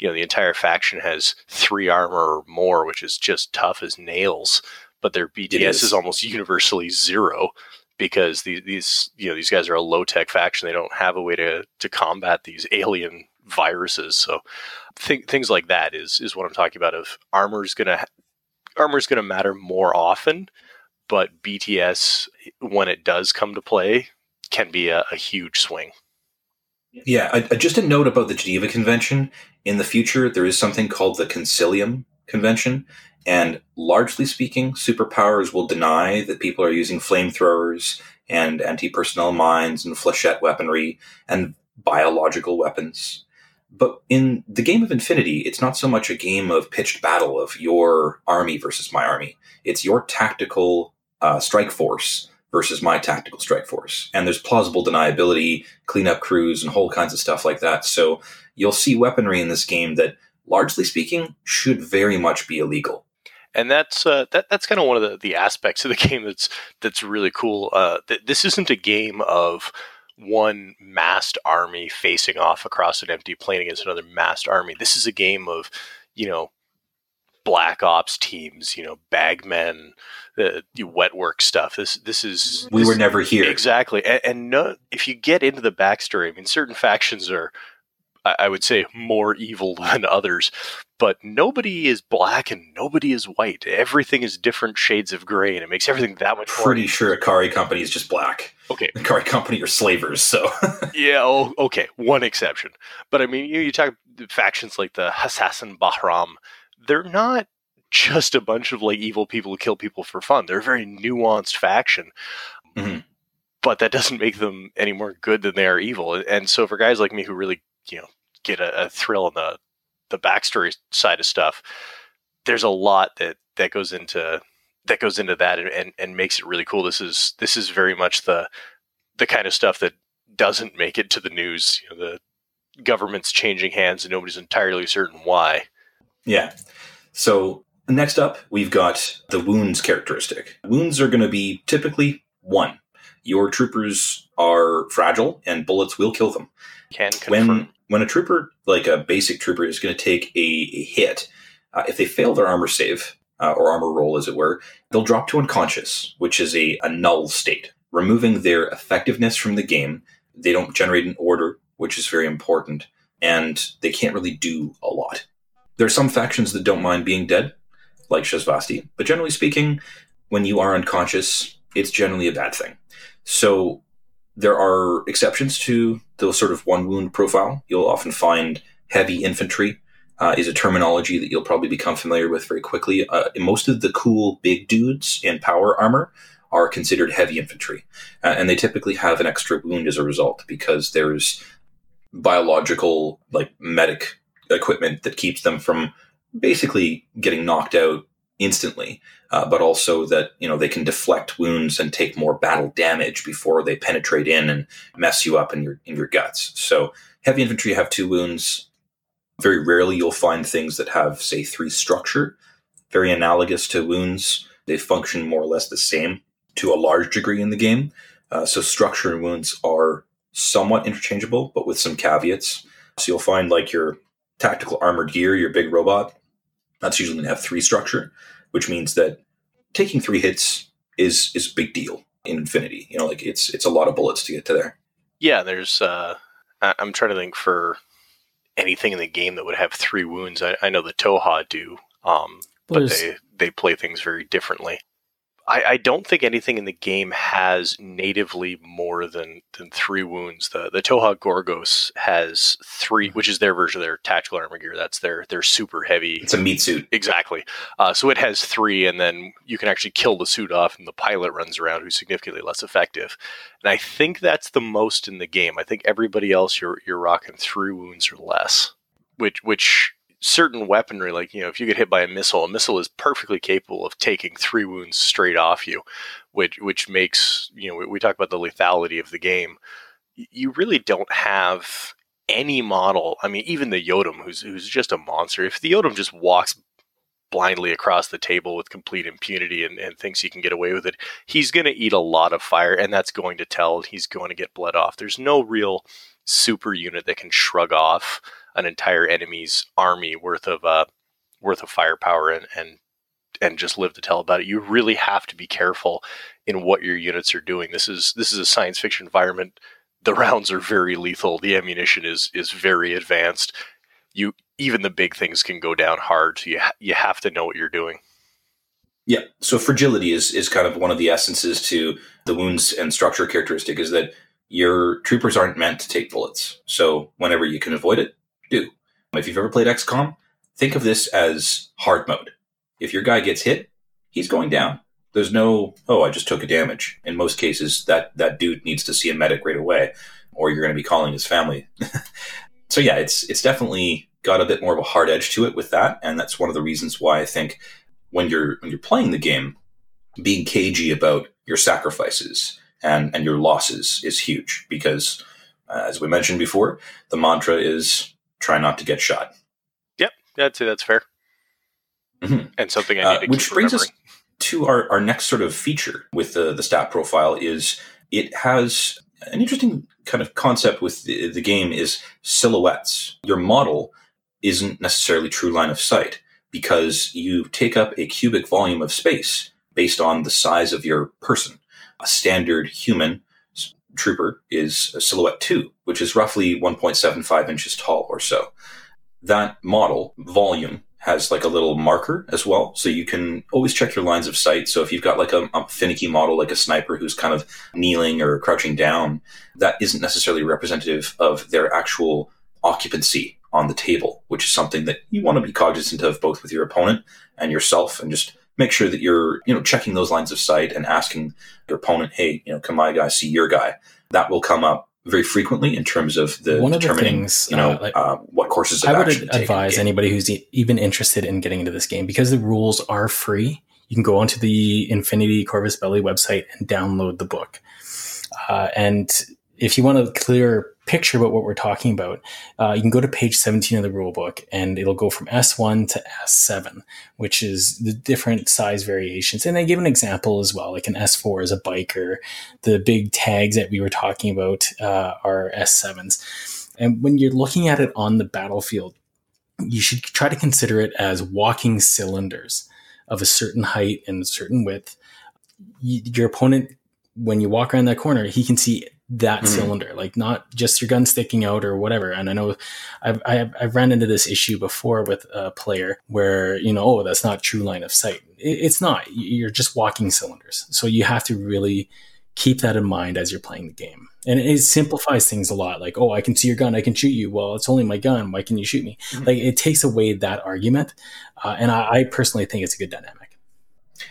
you know the entire faction has three armor or more, which is just tough as nails. But their BTS is. is almost universally zero because these, these you know these guys are a low tech faction. They don't have a way to to combat these alien viruses. So th- things like that is is what I'm talking about. Of armor's gonna armor's gonna matter more often, but BTS when it does come to play can be a, a huge swing. Yeah, I, just a note about the Geneva Convention. In the future, there is something called the Concilium Convention, and largely speaking, superpowers will deny that people are using flamethrowers and anti-personnel mines and flechette weaponry and biological weapons. But in the game of Infinity, it's not so much a game of pitched battle of your army versus my army. It's your tactical uh, strike force versus my tactical strike force. And there's plausible deniability, cleanup crews, and whole kinds of stuff like that. So you'll see weaponry in this game that, largely speaking, should very much be illegal. And that's uh, that, that's kind of one of the, the aspects of the game that's that's really cool. Uh, th- this isn't a game of one massed army facing off across an empty plain against another massed army. This is a game of, you know, black ops teams, you know, bagmen, uh, the, the wet work stuff. This this is we this, were never here exactly. And, and no, if you get into the backstory, I mean, certain factions are, I, would say, more evil than others, but nobody is black and nobody is white. Everything is different shades of gray, and it makes everything that much. Pretty sure Ikari Company is just black. Okay, Ikari Company are slavers, so yeah. Oh, okay, one exception, but I mean, you, you talk factions like the Hassassin Bahram. They're not just a bunch of like evil people who kill people for fun. They're a very nuanced faction. Mm-hmm. But that doesn't make them any more good than they are evil. And so for guys like me who really, you know, get a, a thrill in the the backstory side of stuff, there's a lot that that goes into that goes into that and, and, and makes it really cool. This is this is very much the the kind of stuff that doesn't make it to the news. You know, the government's changing hands and nobody's entirely certain why. Yeah. So Next up, we've got the wounds characteristic. Wounds are going to be typically one. Your troopers are fragile and bullets will kill them. Can confirm. When, when a trooper, like a basic trooper, is going to take a, a hit, uh, if they fail their armor save, uh, or armor roll as it were, they'll drop to unconscious, which is a, a null state, removing their effectiveness from the game. They don't generate an order, which is very important, and they can't really do a lot. There are some factions that don't mind being dead, like Shasvastii. But generally speaking, when you are unconscious, it's generally a bad thing. So there are exceptions to the sort of one wound profile. You'll often find heavy infantry uh, is a terminology that you'll probably become familiar with very quickly. Uh, most of the cool big dudes in power armor are considered heavy infantry, uh, and they typically have an extra wound as a result because there's biological, like medic equipment that keeps them from basically getting knocked out instantly, uh, but also that you know they can deflect wounds and take more battle damage before they penetrate in and mess you up in your in your guts. So heavy infantry have two wounds. Very rarely you'll find things that have say three structure. Very analogous to wounds. They function more or less the same to a large degree in the game. Uh, so structure and wounds are somewhat interchangeable, but with some caveats. So you'll find like your tactical armored gear, your big robot, that's usually going to have three structure, which means that taking three hits is is a big deal in Infinity. You know, like it's it's a lot of bullets to get to there. Yeah, there's. uh I'm trying to think for anything in the game that would have three wounds. I, I know the Tohaa do, um, but they they play things very differently. I, I, don't think anything in the game has natively more than, than three wounds. The the Tohaa Gorgos has three, mm-hmm. which is their version of their tactical armor gear. That's their their super heavy. It's a meat suit, exactly. Uh, so it has three, and then you can actually kill the suit off, and the pilot runs around, who's significantly less effective. And I think that's the most in the game. I think everybody else you're you're rocking three wounds or less, which which certain weaponry, like, you know, if you get hit by a missile, a missile is perfectly capable of taking three wounds straight off you, which, which makes, you know, we, we talk about the lethality of the game. You really don't have any model, I mean, even the Yodam, who's who's just a monster, if the Yodam just walks blindly across the table with complete impunity and, and thinks he can get away with it, he's going to eat a lot of fire, and that's going to tell. He's going to get bled off. There's no real super unit that can shrug off an entire enemy's army worth of uh, worth of firepower and, and and just live to tell about it. You really have to be careful in what your units are doing. This is this is a science fiction environment. The rounds are very lethal. The ammunition is is very advanced. You even the big things can go down hard. So you ha- you have to know what you're doing. Yeah. So fragility is is kind of one of the essences to the wounds and structure characteristic is that your troopers aren't meant to take bullets. So whenever you can avoid it, do. If you've ever played XCOM, think of this as hard mode. If your guy gets hit, he's going down. There's no, oh, I just took a damage. In most cases, that, that dude needs to see a medic right away, or you're going to be calling his family. so yeah, it's it's definitely got a bit more of a hard edge to it with that, and that's one of the reasons why I think when you're when you're playing the game, being cagey about your sacrifices and and your losses is huge because, uh, as we mentioned before, the mantra is try not to get shot. Yep, I'd say that's fair. Mm-hmm. And something I need uh, to which brings us to our, our next sort of feature with the, the stat profile is it has an interesting kind of concept with the, the game is silhouettes. Your model isn't necessarily true line of sight because you take up a cubic volume of space based on the size of your person. A standard human trooper is a silhouette 2, which is roughly 1.75 inches tall or so. That model volume has like a little marker as well. So you can always check your lines of sight. So if you've got like a, a, finicky model, like a sniper who's kind of kneeling or crouching down, that isn't necessarily representative of their actual occupancy on the table, which is something that you want to be cognizant of both with your opponent and yourself and just make sure that you're, you know, checking those lines of sight and asking your opponent, hey, you know, can my guy see your guy? That will come up very frequently in terms of the One determining, of the things, you know, uh, like, uh, what courses I would advise anybody who's even interested in getting into this game because the rules are free. You can go onto the Infinity Corvus Belli website and download the book. Uh, and if you want a clear picture about what we're talking about, uh, you can go to page 17 of the rule book and it'll go from S1 to S7, which is the different size variations. And they give an example as well, like an S4 is a biker. The big tags that we were talking about uh, are S7s. And when you're looking at it on the battlefield, you should try to consider it as walking cylinders of a certain height and a certain width. your opponent, when you walk around that corner, he can see that mm. cylinder, like not just your gun sticking out or whatever. And I know I've, I've, I've, ran into this issue before with a player where, you know, oh, that's not true line of sight. It, it's not. You're just walking cylinders. So you have to really keep that in mind as you're playing the game. And it simplifies things a lot. Like, oh, I can see your gun. I can shoot you. Well, it's only my gun. Why can you shoot me? Mm-hmm. Like, it takes away that argument. Uh, and I, I personally think it's a good dynamic.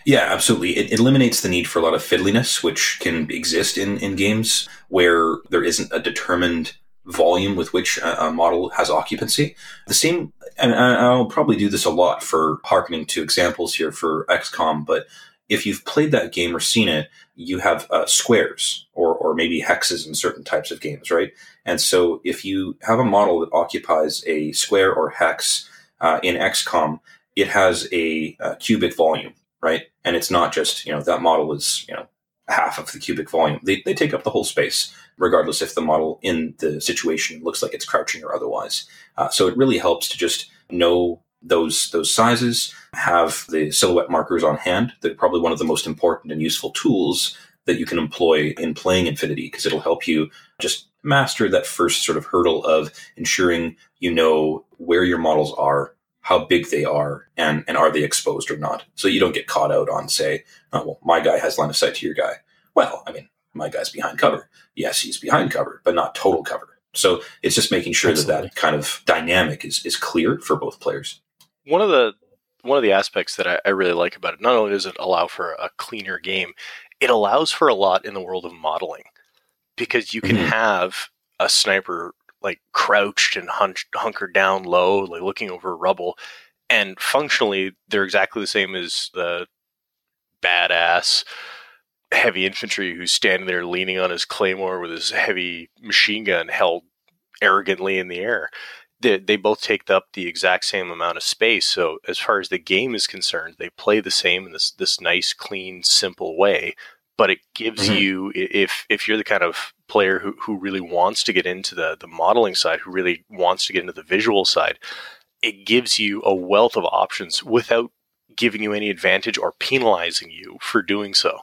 Yeah, absolutely. It, eliminates the need for a lot of fiddliness, which can exist in, in games where there isn't a determined volume with which a, a model has occupancy. The same, and I'll probably do this a lot for harkening to examples here for XCOM, but if you've played that game or seen it, you have uh, squares or, or maybe hexes in certain types of games, right? And so if you have a model that occupies a square or hex uh, in XCOM, it has a, a cubic volume right? And it's not just, you know, that model is, you know, half of the cubic volume. They, they take up the whole space, regardless if the model in the situation looks like it's crouching or otherwise. Uh, so it really helps to just know those those sizes, have the silhouette markers on hand. They're probably one of the most important and useful tools that you can employ in playing Infinity because it'll help you just master that first sort of hurdle of ensuring you know where your models are how big they are and, and are they exposed or not. So you don't get caught out on, say, oh, well, my guy has line of sight to your guy. Well, I mean, my guy's behind cover. Yes, he's behind cover, but not total cover. So it's just making sure Absolutely. that that kind of dynamic is, is clear for both players. One of the one of the aspects that I, I really like about it, not only does it allow for a cleaner game, it allows for a lot in the world of modeling because you can mm-hmm. have a sniper like crouched and hunched, hunkered down low, like looking over rubble. And functionally, they're exactly the same as the badass heavy infantry who's standing there leaning on his claymore with his heavy machine gun held arrogantly in the air. They, they both take up the exact same amount of space. So as far as the game is concerned, they play the same in this this nice, clean, simple way. But it gives mm-hmm. you if if you're the kind of player who, who really wants to get into the the modeling side, who really wants to get into the visual side, it gives you a wealth of options without giving you any advantage or penalizing you for doing so.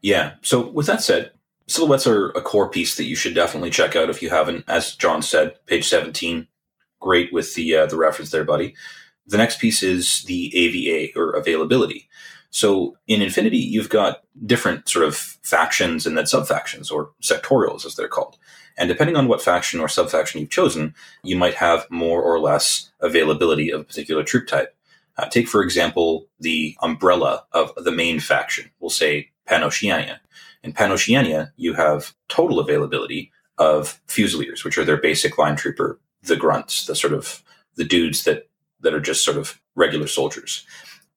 Yeah. So with that said, silhouettes are a core piece that you should definitely check out if you haven't. As John said, page 17, great with the uh, the reference there, buddy. The next piece is the AVA or availability. So in Infinity, you've got different sort of factions and then subfactions or sectorials, as they're called. And depending on what faction or subfaction you've chosen, you might have more or less availability of a particular troop type. Uh, take, for example, the umbrella of the main faction. We'll say Pan-Oceania. In Pan-Oceania, you have total availability of Fusiliers, which are their basic line trooper, the grunts, the sort of the dudes that that are just sort of regular soldiers.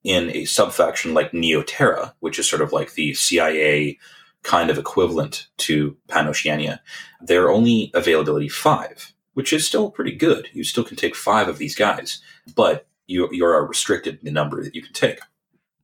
In a subfaction like Neoterra, which is sort of like the CIA kind of equivalent to Pan-Oceania, they're only availability five, which is still pretty good. You still can take five of these guys, but you, you are restricted in the number that you can take.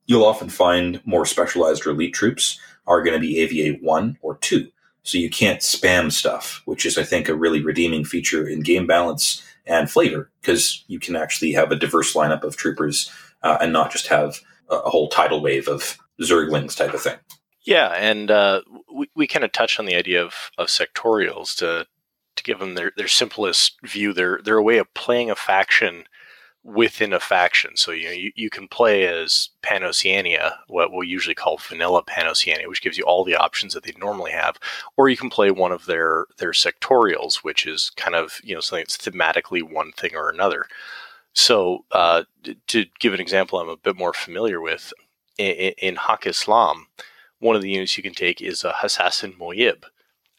You'll often find more specialized or elite troops are going to be AVA 1 or 2. So you can't spam stuff, which is, I think, a really redeeming feature in game balance and flavor because you can actually have a diverse lineup of troopers uh, and not just have a, whole tidal wave of Zerglings type of thing. Yeah, and uh, we, we kind of touched on the idea of, of sectorials to to give them their, their simplest view. They're they're a way of playing a faction within a faction. So you know you, you can play as Pan-Oceania, what we'll usually call vanilla Pan-Oceania, which gives you all the options that they normally have, or you can play one of their their sectorials, which is kind of you know something that's thematically one thing or another. So uh, to give an example, I'm a bit more familiar with in, in Haqqislam. One of the units you can take is a Hassassin Muyib,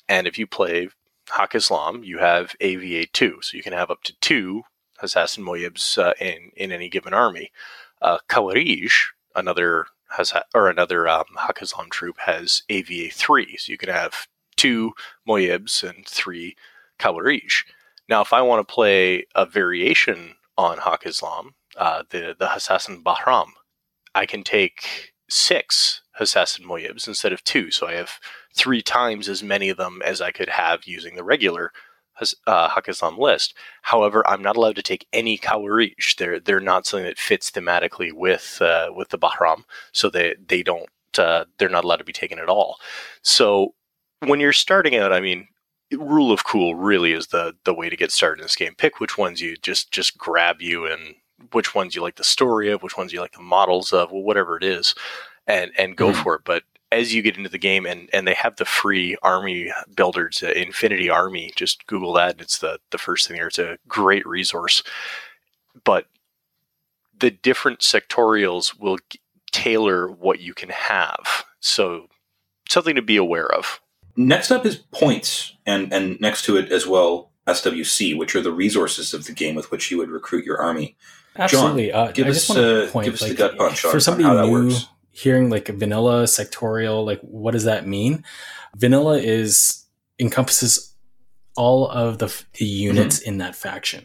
and if you play Haqqislam, you have AVA two, so you can have up to two Hassassin Muyibs uh, in in any given army. Uh, Khawarij, another has or another um, Haqqislam troop has AVA three, so you can have two Muyibs and three Khawarij. Now, if I want to play a variation on Haqqislam, uh, the the Hassassin Bahram, I can take six Hassassin Muyibs instead of two, so I have three times as many of them as I could have using the regular uh, Islam list. However, I'm not allowed to take any Khawarij. They're they're not something that fits thematically with uh, with the Bahram, so they they don't uh, they're not allowed to be taken at all. So when you're starting out, I mean, rule of cool really is the the way to get started in this game. Pick which ones you just just grab you and which ones you like the story of, which ones you like the models of, well, whatever it is, and and go mm-hmm. for it. But as you get into the game and, and they have the free army builders, uh, Infinity Army, just Google that. And It's the, the first thing there. It's a great resource. But the different sectorials will g- tailor what you can have. So something to be aware of. Next up is points, and, and next to it as well, SWC, which are the resources of the game with which you would recruit your army. Absolutely. John, uh, give, us, uh, point, give us like, the gut punch for somebody on how new, that works hearing like vanilla sectorial like what does that mean vanilla is encompasses all of the, the units mm-hmm. in that faction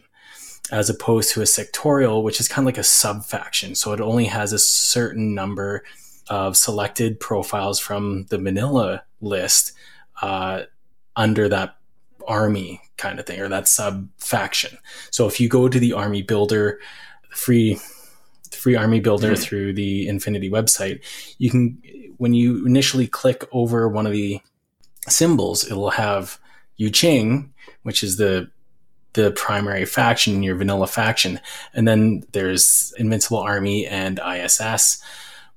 as opposed to a sectorial which is kind of like a sub faction so it only has a certain number of selected profiles from the vanilla list uh, under that army kind of thing or that sub faction so if you go to the army builder free free army builder mm-hmm. through the Infinity website, you can when you initially click over one of the symbols, it will have Yu Jing, which is the the primary faction, your vanilla faction, and then there's Invincible Army and ISS,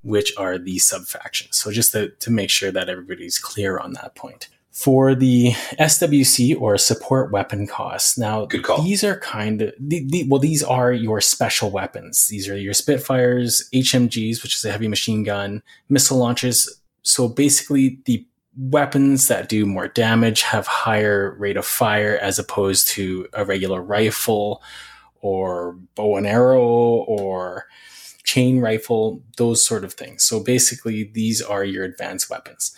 which are the sub factions. So just to, to make sure that everybody's clear on that point for the SWC or support weapon costs. Now, these are kind of the, the, well, these are your special weapons. These are your Spitfires, HMGs, which is a heavy machine gun, missile launches. So basically, the weapons that do more damage have higher rate of fire as opposed to a regular rifle or bow and arrow or chain rifle, those sort of things. So basically, these are your advanced weapons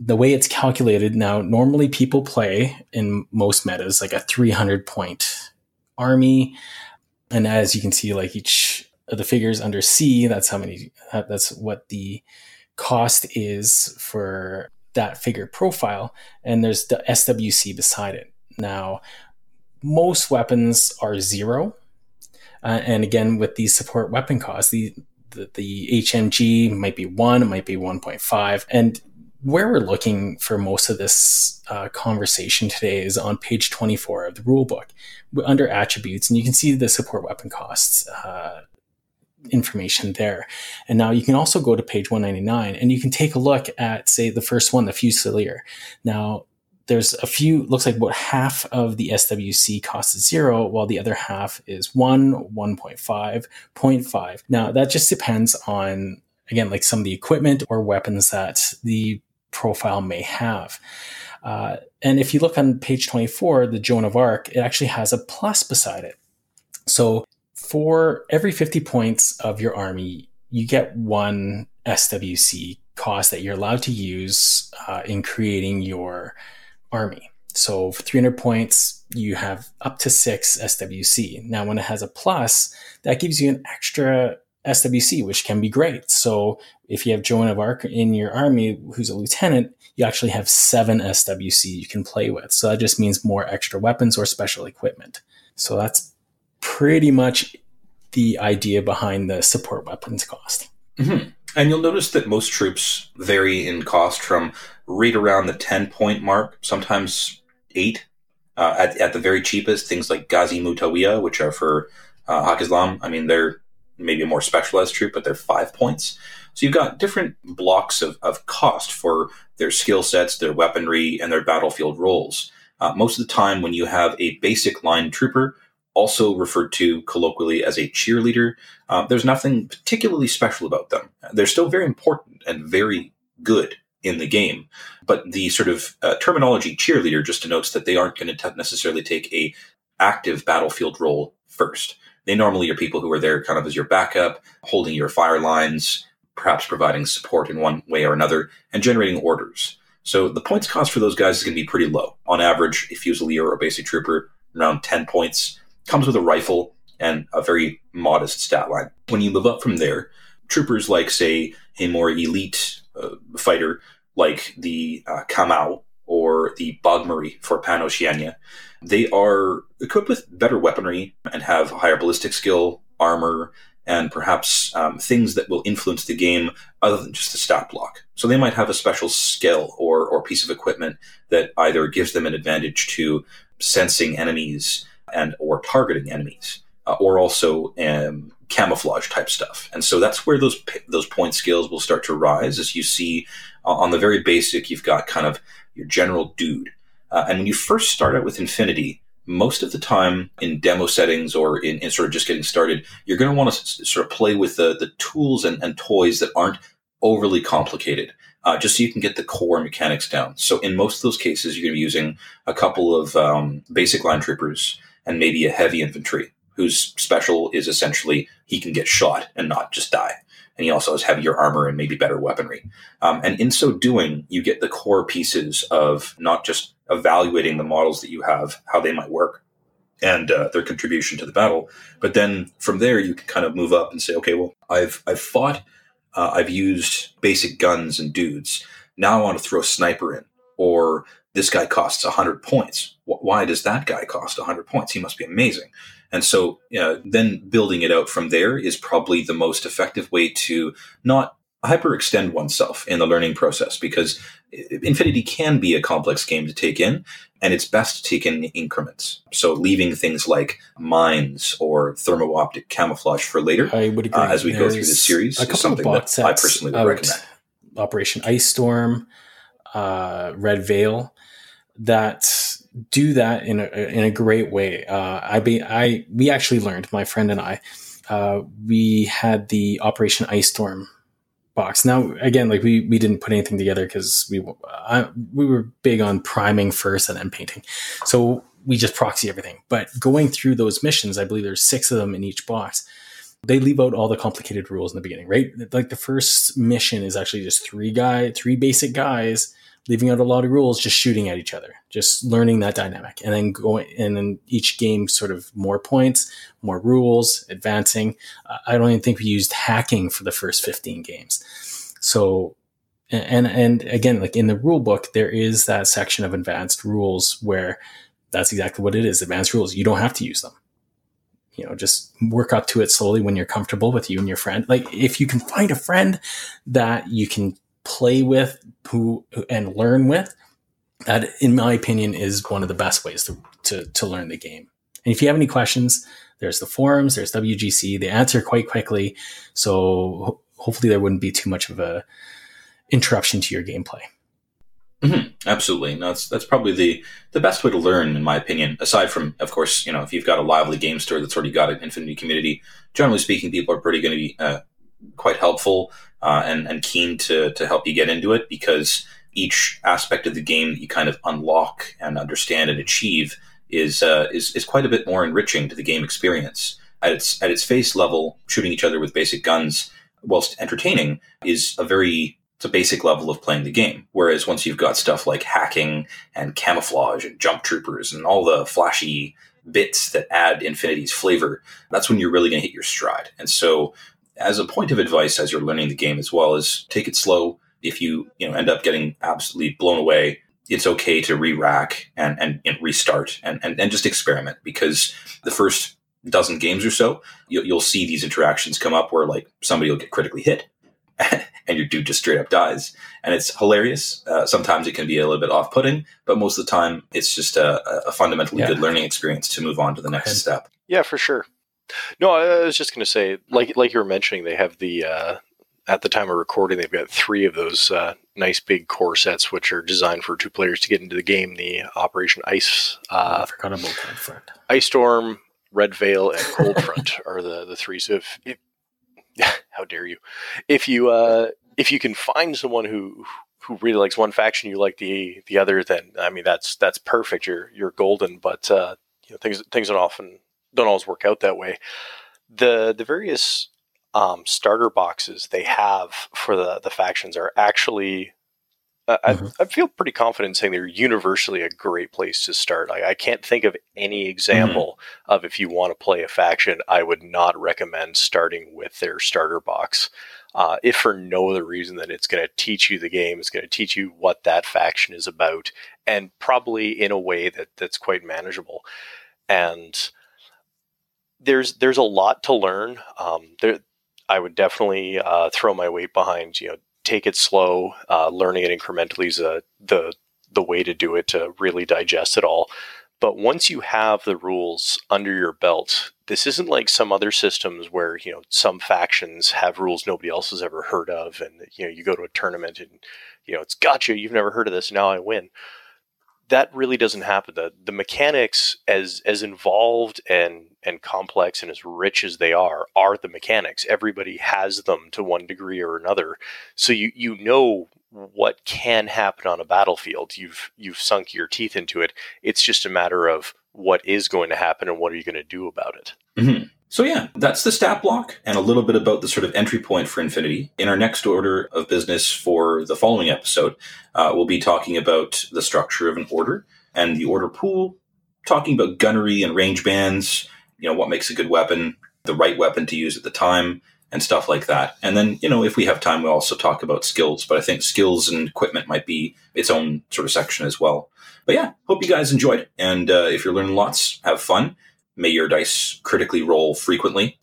the way it's calculated now, normally people play in most metas like a 300 point army. And as you can see, like each of the figures under C, that's how many, that's what the cost is for that figure profile. And there's the SWC beside it. Now, most weapons are zero. Uh, and again, with these support weapon costs, the, the, the HMG might be one, it might be 1.5. And where we're looking for most of this uh, conversation today is on page 24 of the rulebook under attributes, and you can see the support weapon costs uh, information there. And now you can also go to page 199 and you can take a look at, say, the first one, the Fusilier. Now, there's a few, looks like about half of the SWC cost is zero, while the other half is one, 1.5, 0.5. Now, that just depends on, again, like some of the equipment or weapons that the profile may have. Uh, and if you look on page 24, the Joan of Arc, it actually has a plus beside it. So for every 50 points of your army, you get one SWC cost that you're allowed to use uh, in creating your army. So for 300 points, you have up to six SWC. Now, when it has a plus, that gives you an extra SWC, which can be great. So if you have Joan of Arc in your army, who's a lieutenant, you actually have seven SWC you can play with. So that just means more extra weapons or special equipment. So that's pretty much the idea behind the support weapons cost. Mm-hmm. And you'll notice that most troops vary in cost from right around the 10 point mark, sometimes 8. Uh, at, at the very cheapest, things like Ghazi Muttawi'ah, which are for uh, Islam, I mean, they're maybe a more specialized troop, but they're 5 points. So you've got different blocks of, of cost for their skill sets, their weaponry, and their battlefield roles. Uh, most of the time, when you have a basic line trooper, also referred to colloquially as a cheerleader. Uh, there's nothing particularly special about them. They're still very important and very good in the game, but the sort of uh, terminology cheerleader just denotes that they aren't going to necessarily take a active battlefield role first. They normally are people who are there kind of as your backup, holding your fire lines, perhaps providing support in one way or another, and generating orders. So the points cost for those guys is going to be pretty low. On average, a Fusilier or a basic trooper, around 10 points comes with a rifle and a very modest stat line. When you move up from there, troopers like, say, a more elite uh, fighter like the uh, Kamau the Bagh-Mari for Pan Oceania, they are equipped with better weaponry and have higher ballistic skill, armor, and perhaps um, things that will influence the game other than just the stat block. So they might have a special skill or, or piece of equipment that either gives them an advantage to sensing enemies and or targeting enemies, uh, or also um, camouflage type stuff. And so that's where those those point skills will start to rise. As you see uh, on the very basic, you've got kind of your general dude, uh, and when you first start out with Infinity. Most of the time in demo settings or in, in sort of just getting started, you're going to want to s- sort of play with the, the tools and, and toys that aren't overly complicated. Uh, just so you can get the core mechanics down. So in most of those cases, you're going to be using a couple of um, basic line troopers and maybe a heavy infantry whose special is essentially he can get shot and not just die. And he also has heavier armor and maybe better weaponry. Um, and in so doing, you get the core pieces of not just evaluating the models that you have, how they might work, and uh, their contribution to the battle. But then from there, you can kind of move up and say, okay, well, I've I've fought, uh, I've used basic guns and dudes. Now I want to throw a sniper in, or this guy costs 100 points. Why does that guy cost 100 points? He must be amazing. And so then building it out from there is probably the most effective way to not hyperextend oneself in the learning process because Infinity can be a complex game to take in, and it's best to take in increments. So leaving things like mines or thermo optic camouflage for later, I would agree. Uh, as we There's go through the series, a couple is something of box that I personally would recommend. Operation Ice Storm, uh, Red Veil, that do that in a in a great way. Uh, I be I we actually learned my friend and I. Uh, we had the Operation Ice Storm box. Now again, like we we didn't put anything together because we I, we were big on priming first and then painting, so we just proxy everything. But going through those missions, I believe there's six of them in each box. They leave out all the complicated rules in the beginning, right? Like the first mission is actually just three guy, three basic guys leaving out a lot of rules, just shooting at each other, just learning that dynamic, and then going and then each game sort of more points, more rules, advancing. I don't even think we used hacking for the first fifteen games. So, and and again, like in the rule book, there is that section of advanced rules where that's exactly what it is. Advanced rules. You don't have to use them. You know, just work up to it slowly when you're comfortable with you and your friend. Like if you can find a friend that you can play with who and learn with, that in my opinion is one of the best ways to, to, to learn the game. And if you have any questions, there's the forums, there's WGC. They answer quite quickly. So hopefully there wouldn't be too much of a interruption to your gameplay. Mm-hmm. Absolutely, no, that's that's probably the the best way to learn, in my opinion. Aside from, of course, you know, if you've got a lively game store that's already got an Infinity community, generally speaking, people are pretty going to be uh, quite helpful uh, and and keen to to help you get into it because each aspect of the game that you kind of unlock and understand and achieve is uh, is is quite a bit more enriching to the game experience. At its at its face level, shooting each other with basic guns, whilst entertaining, is a very it's a basic level of playing the game. Whereas once you've got stuff like hacking and camouflage and jump troopers and all the flashy bits that add Infinity's flavor, that's when you're really going to hit your stride. And so, as a point of advice as you're learning the game as well, is take it slow. If you you know end up getting absolutely blown away, it's okay to re-rack and, and, and restart and, and, and just experiment because the first dozen games or so, you'll, you'll see these interactions come up where like somebody will get critically hit and your dude just straight up dies. And it's hilarious. Uh, sometimes it can be a little bit off putting, but most of the time it's just a, a fundamentally yeah. good learning experience to move on to the next step. Yeah, for sure. No, I was just going to say, like like you were mentioning, they have the uh, at the time of recording, they've got three of those uh, nice big core sets, which are designed for two players to get into the game. The Operation Ice, uh, Ice Storm, Red Veil, and Cold Front are the the three. So if, if how dare you? If you uh, if you can find someone who who really likes one faction, you like the the other, then I mean that's that's perfect. You're you're golden. But uh, you know things things don't often don't always work out that way. The the various um, starter boxes they have for the the factions are actually mm-hmm. I, I, feel pretty confident saying they're universally a great place to start. I, I can't think of any example mm-hmm. of if you want to play a faction, I would not recommend starting with their starter box. Uh, if for no other reason than it's going to teach you the game, it's going to teach you what that faction is about, and probably in a way that that's quite manageable. And there's there's a lot to learn. Um, there, I would definitely uh, throw my weight behind you know take it slow. Uh, learning it incrementally is a, the the way to do it to really digest it all. But once you have the rules under your belt, this isn't like some other systems where you know some factions have rules nobody else has ever heard of, and you know you go to a tournament and you know it's gotcha, you've never heard of this, now I win that really doesn't happen. The the mechanics, as as involved and and complex and as rich as they are, are the mechanics. Everybody has them to one degree or another. So you you know what can happen on a battlefield. You've you've sunk your teeth into it. It's just a matter of what is going to happen and what are you going to do about it. Mm-hmm. So yeah, that's the stat block and a little bit about the sort of entry point for Infinity. In our next order of business for the following episode, uh, we'll be talking about the structure of an order and the order pool, talking about gunnery and range bands, you know, what makes a good weapon, the right weapon to use at the time, and stuff like that. And then, you know, if we have time, we'll also talk about skills, but I think skills and equipment might be its own sort of section as well. But yeah, hope you guys enjoyed. And uh, if you're learning lots, have fun. May your dice critically roll frequently.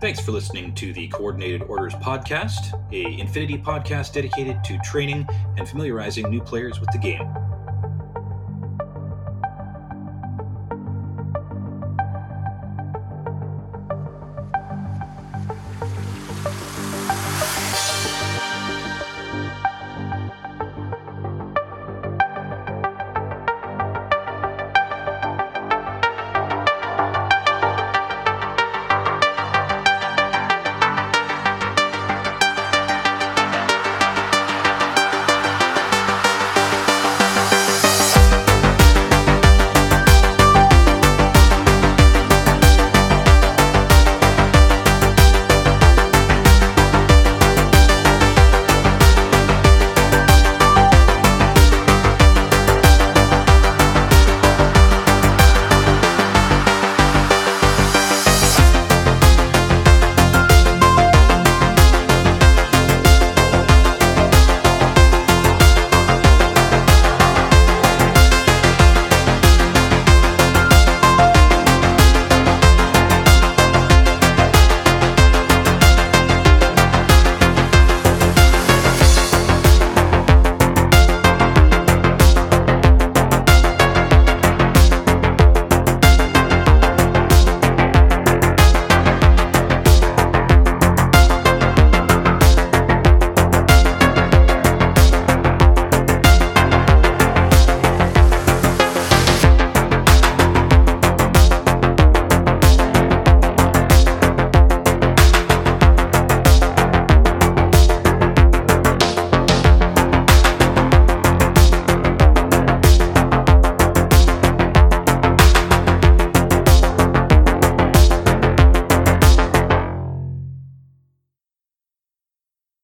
Thanks for listening to the Coordinated Orders podcast, a Infinity podcast dedicated to training and familiarizing new players with the game.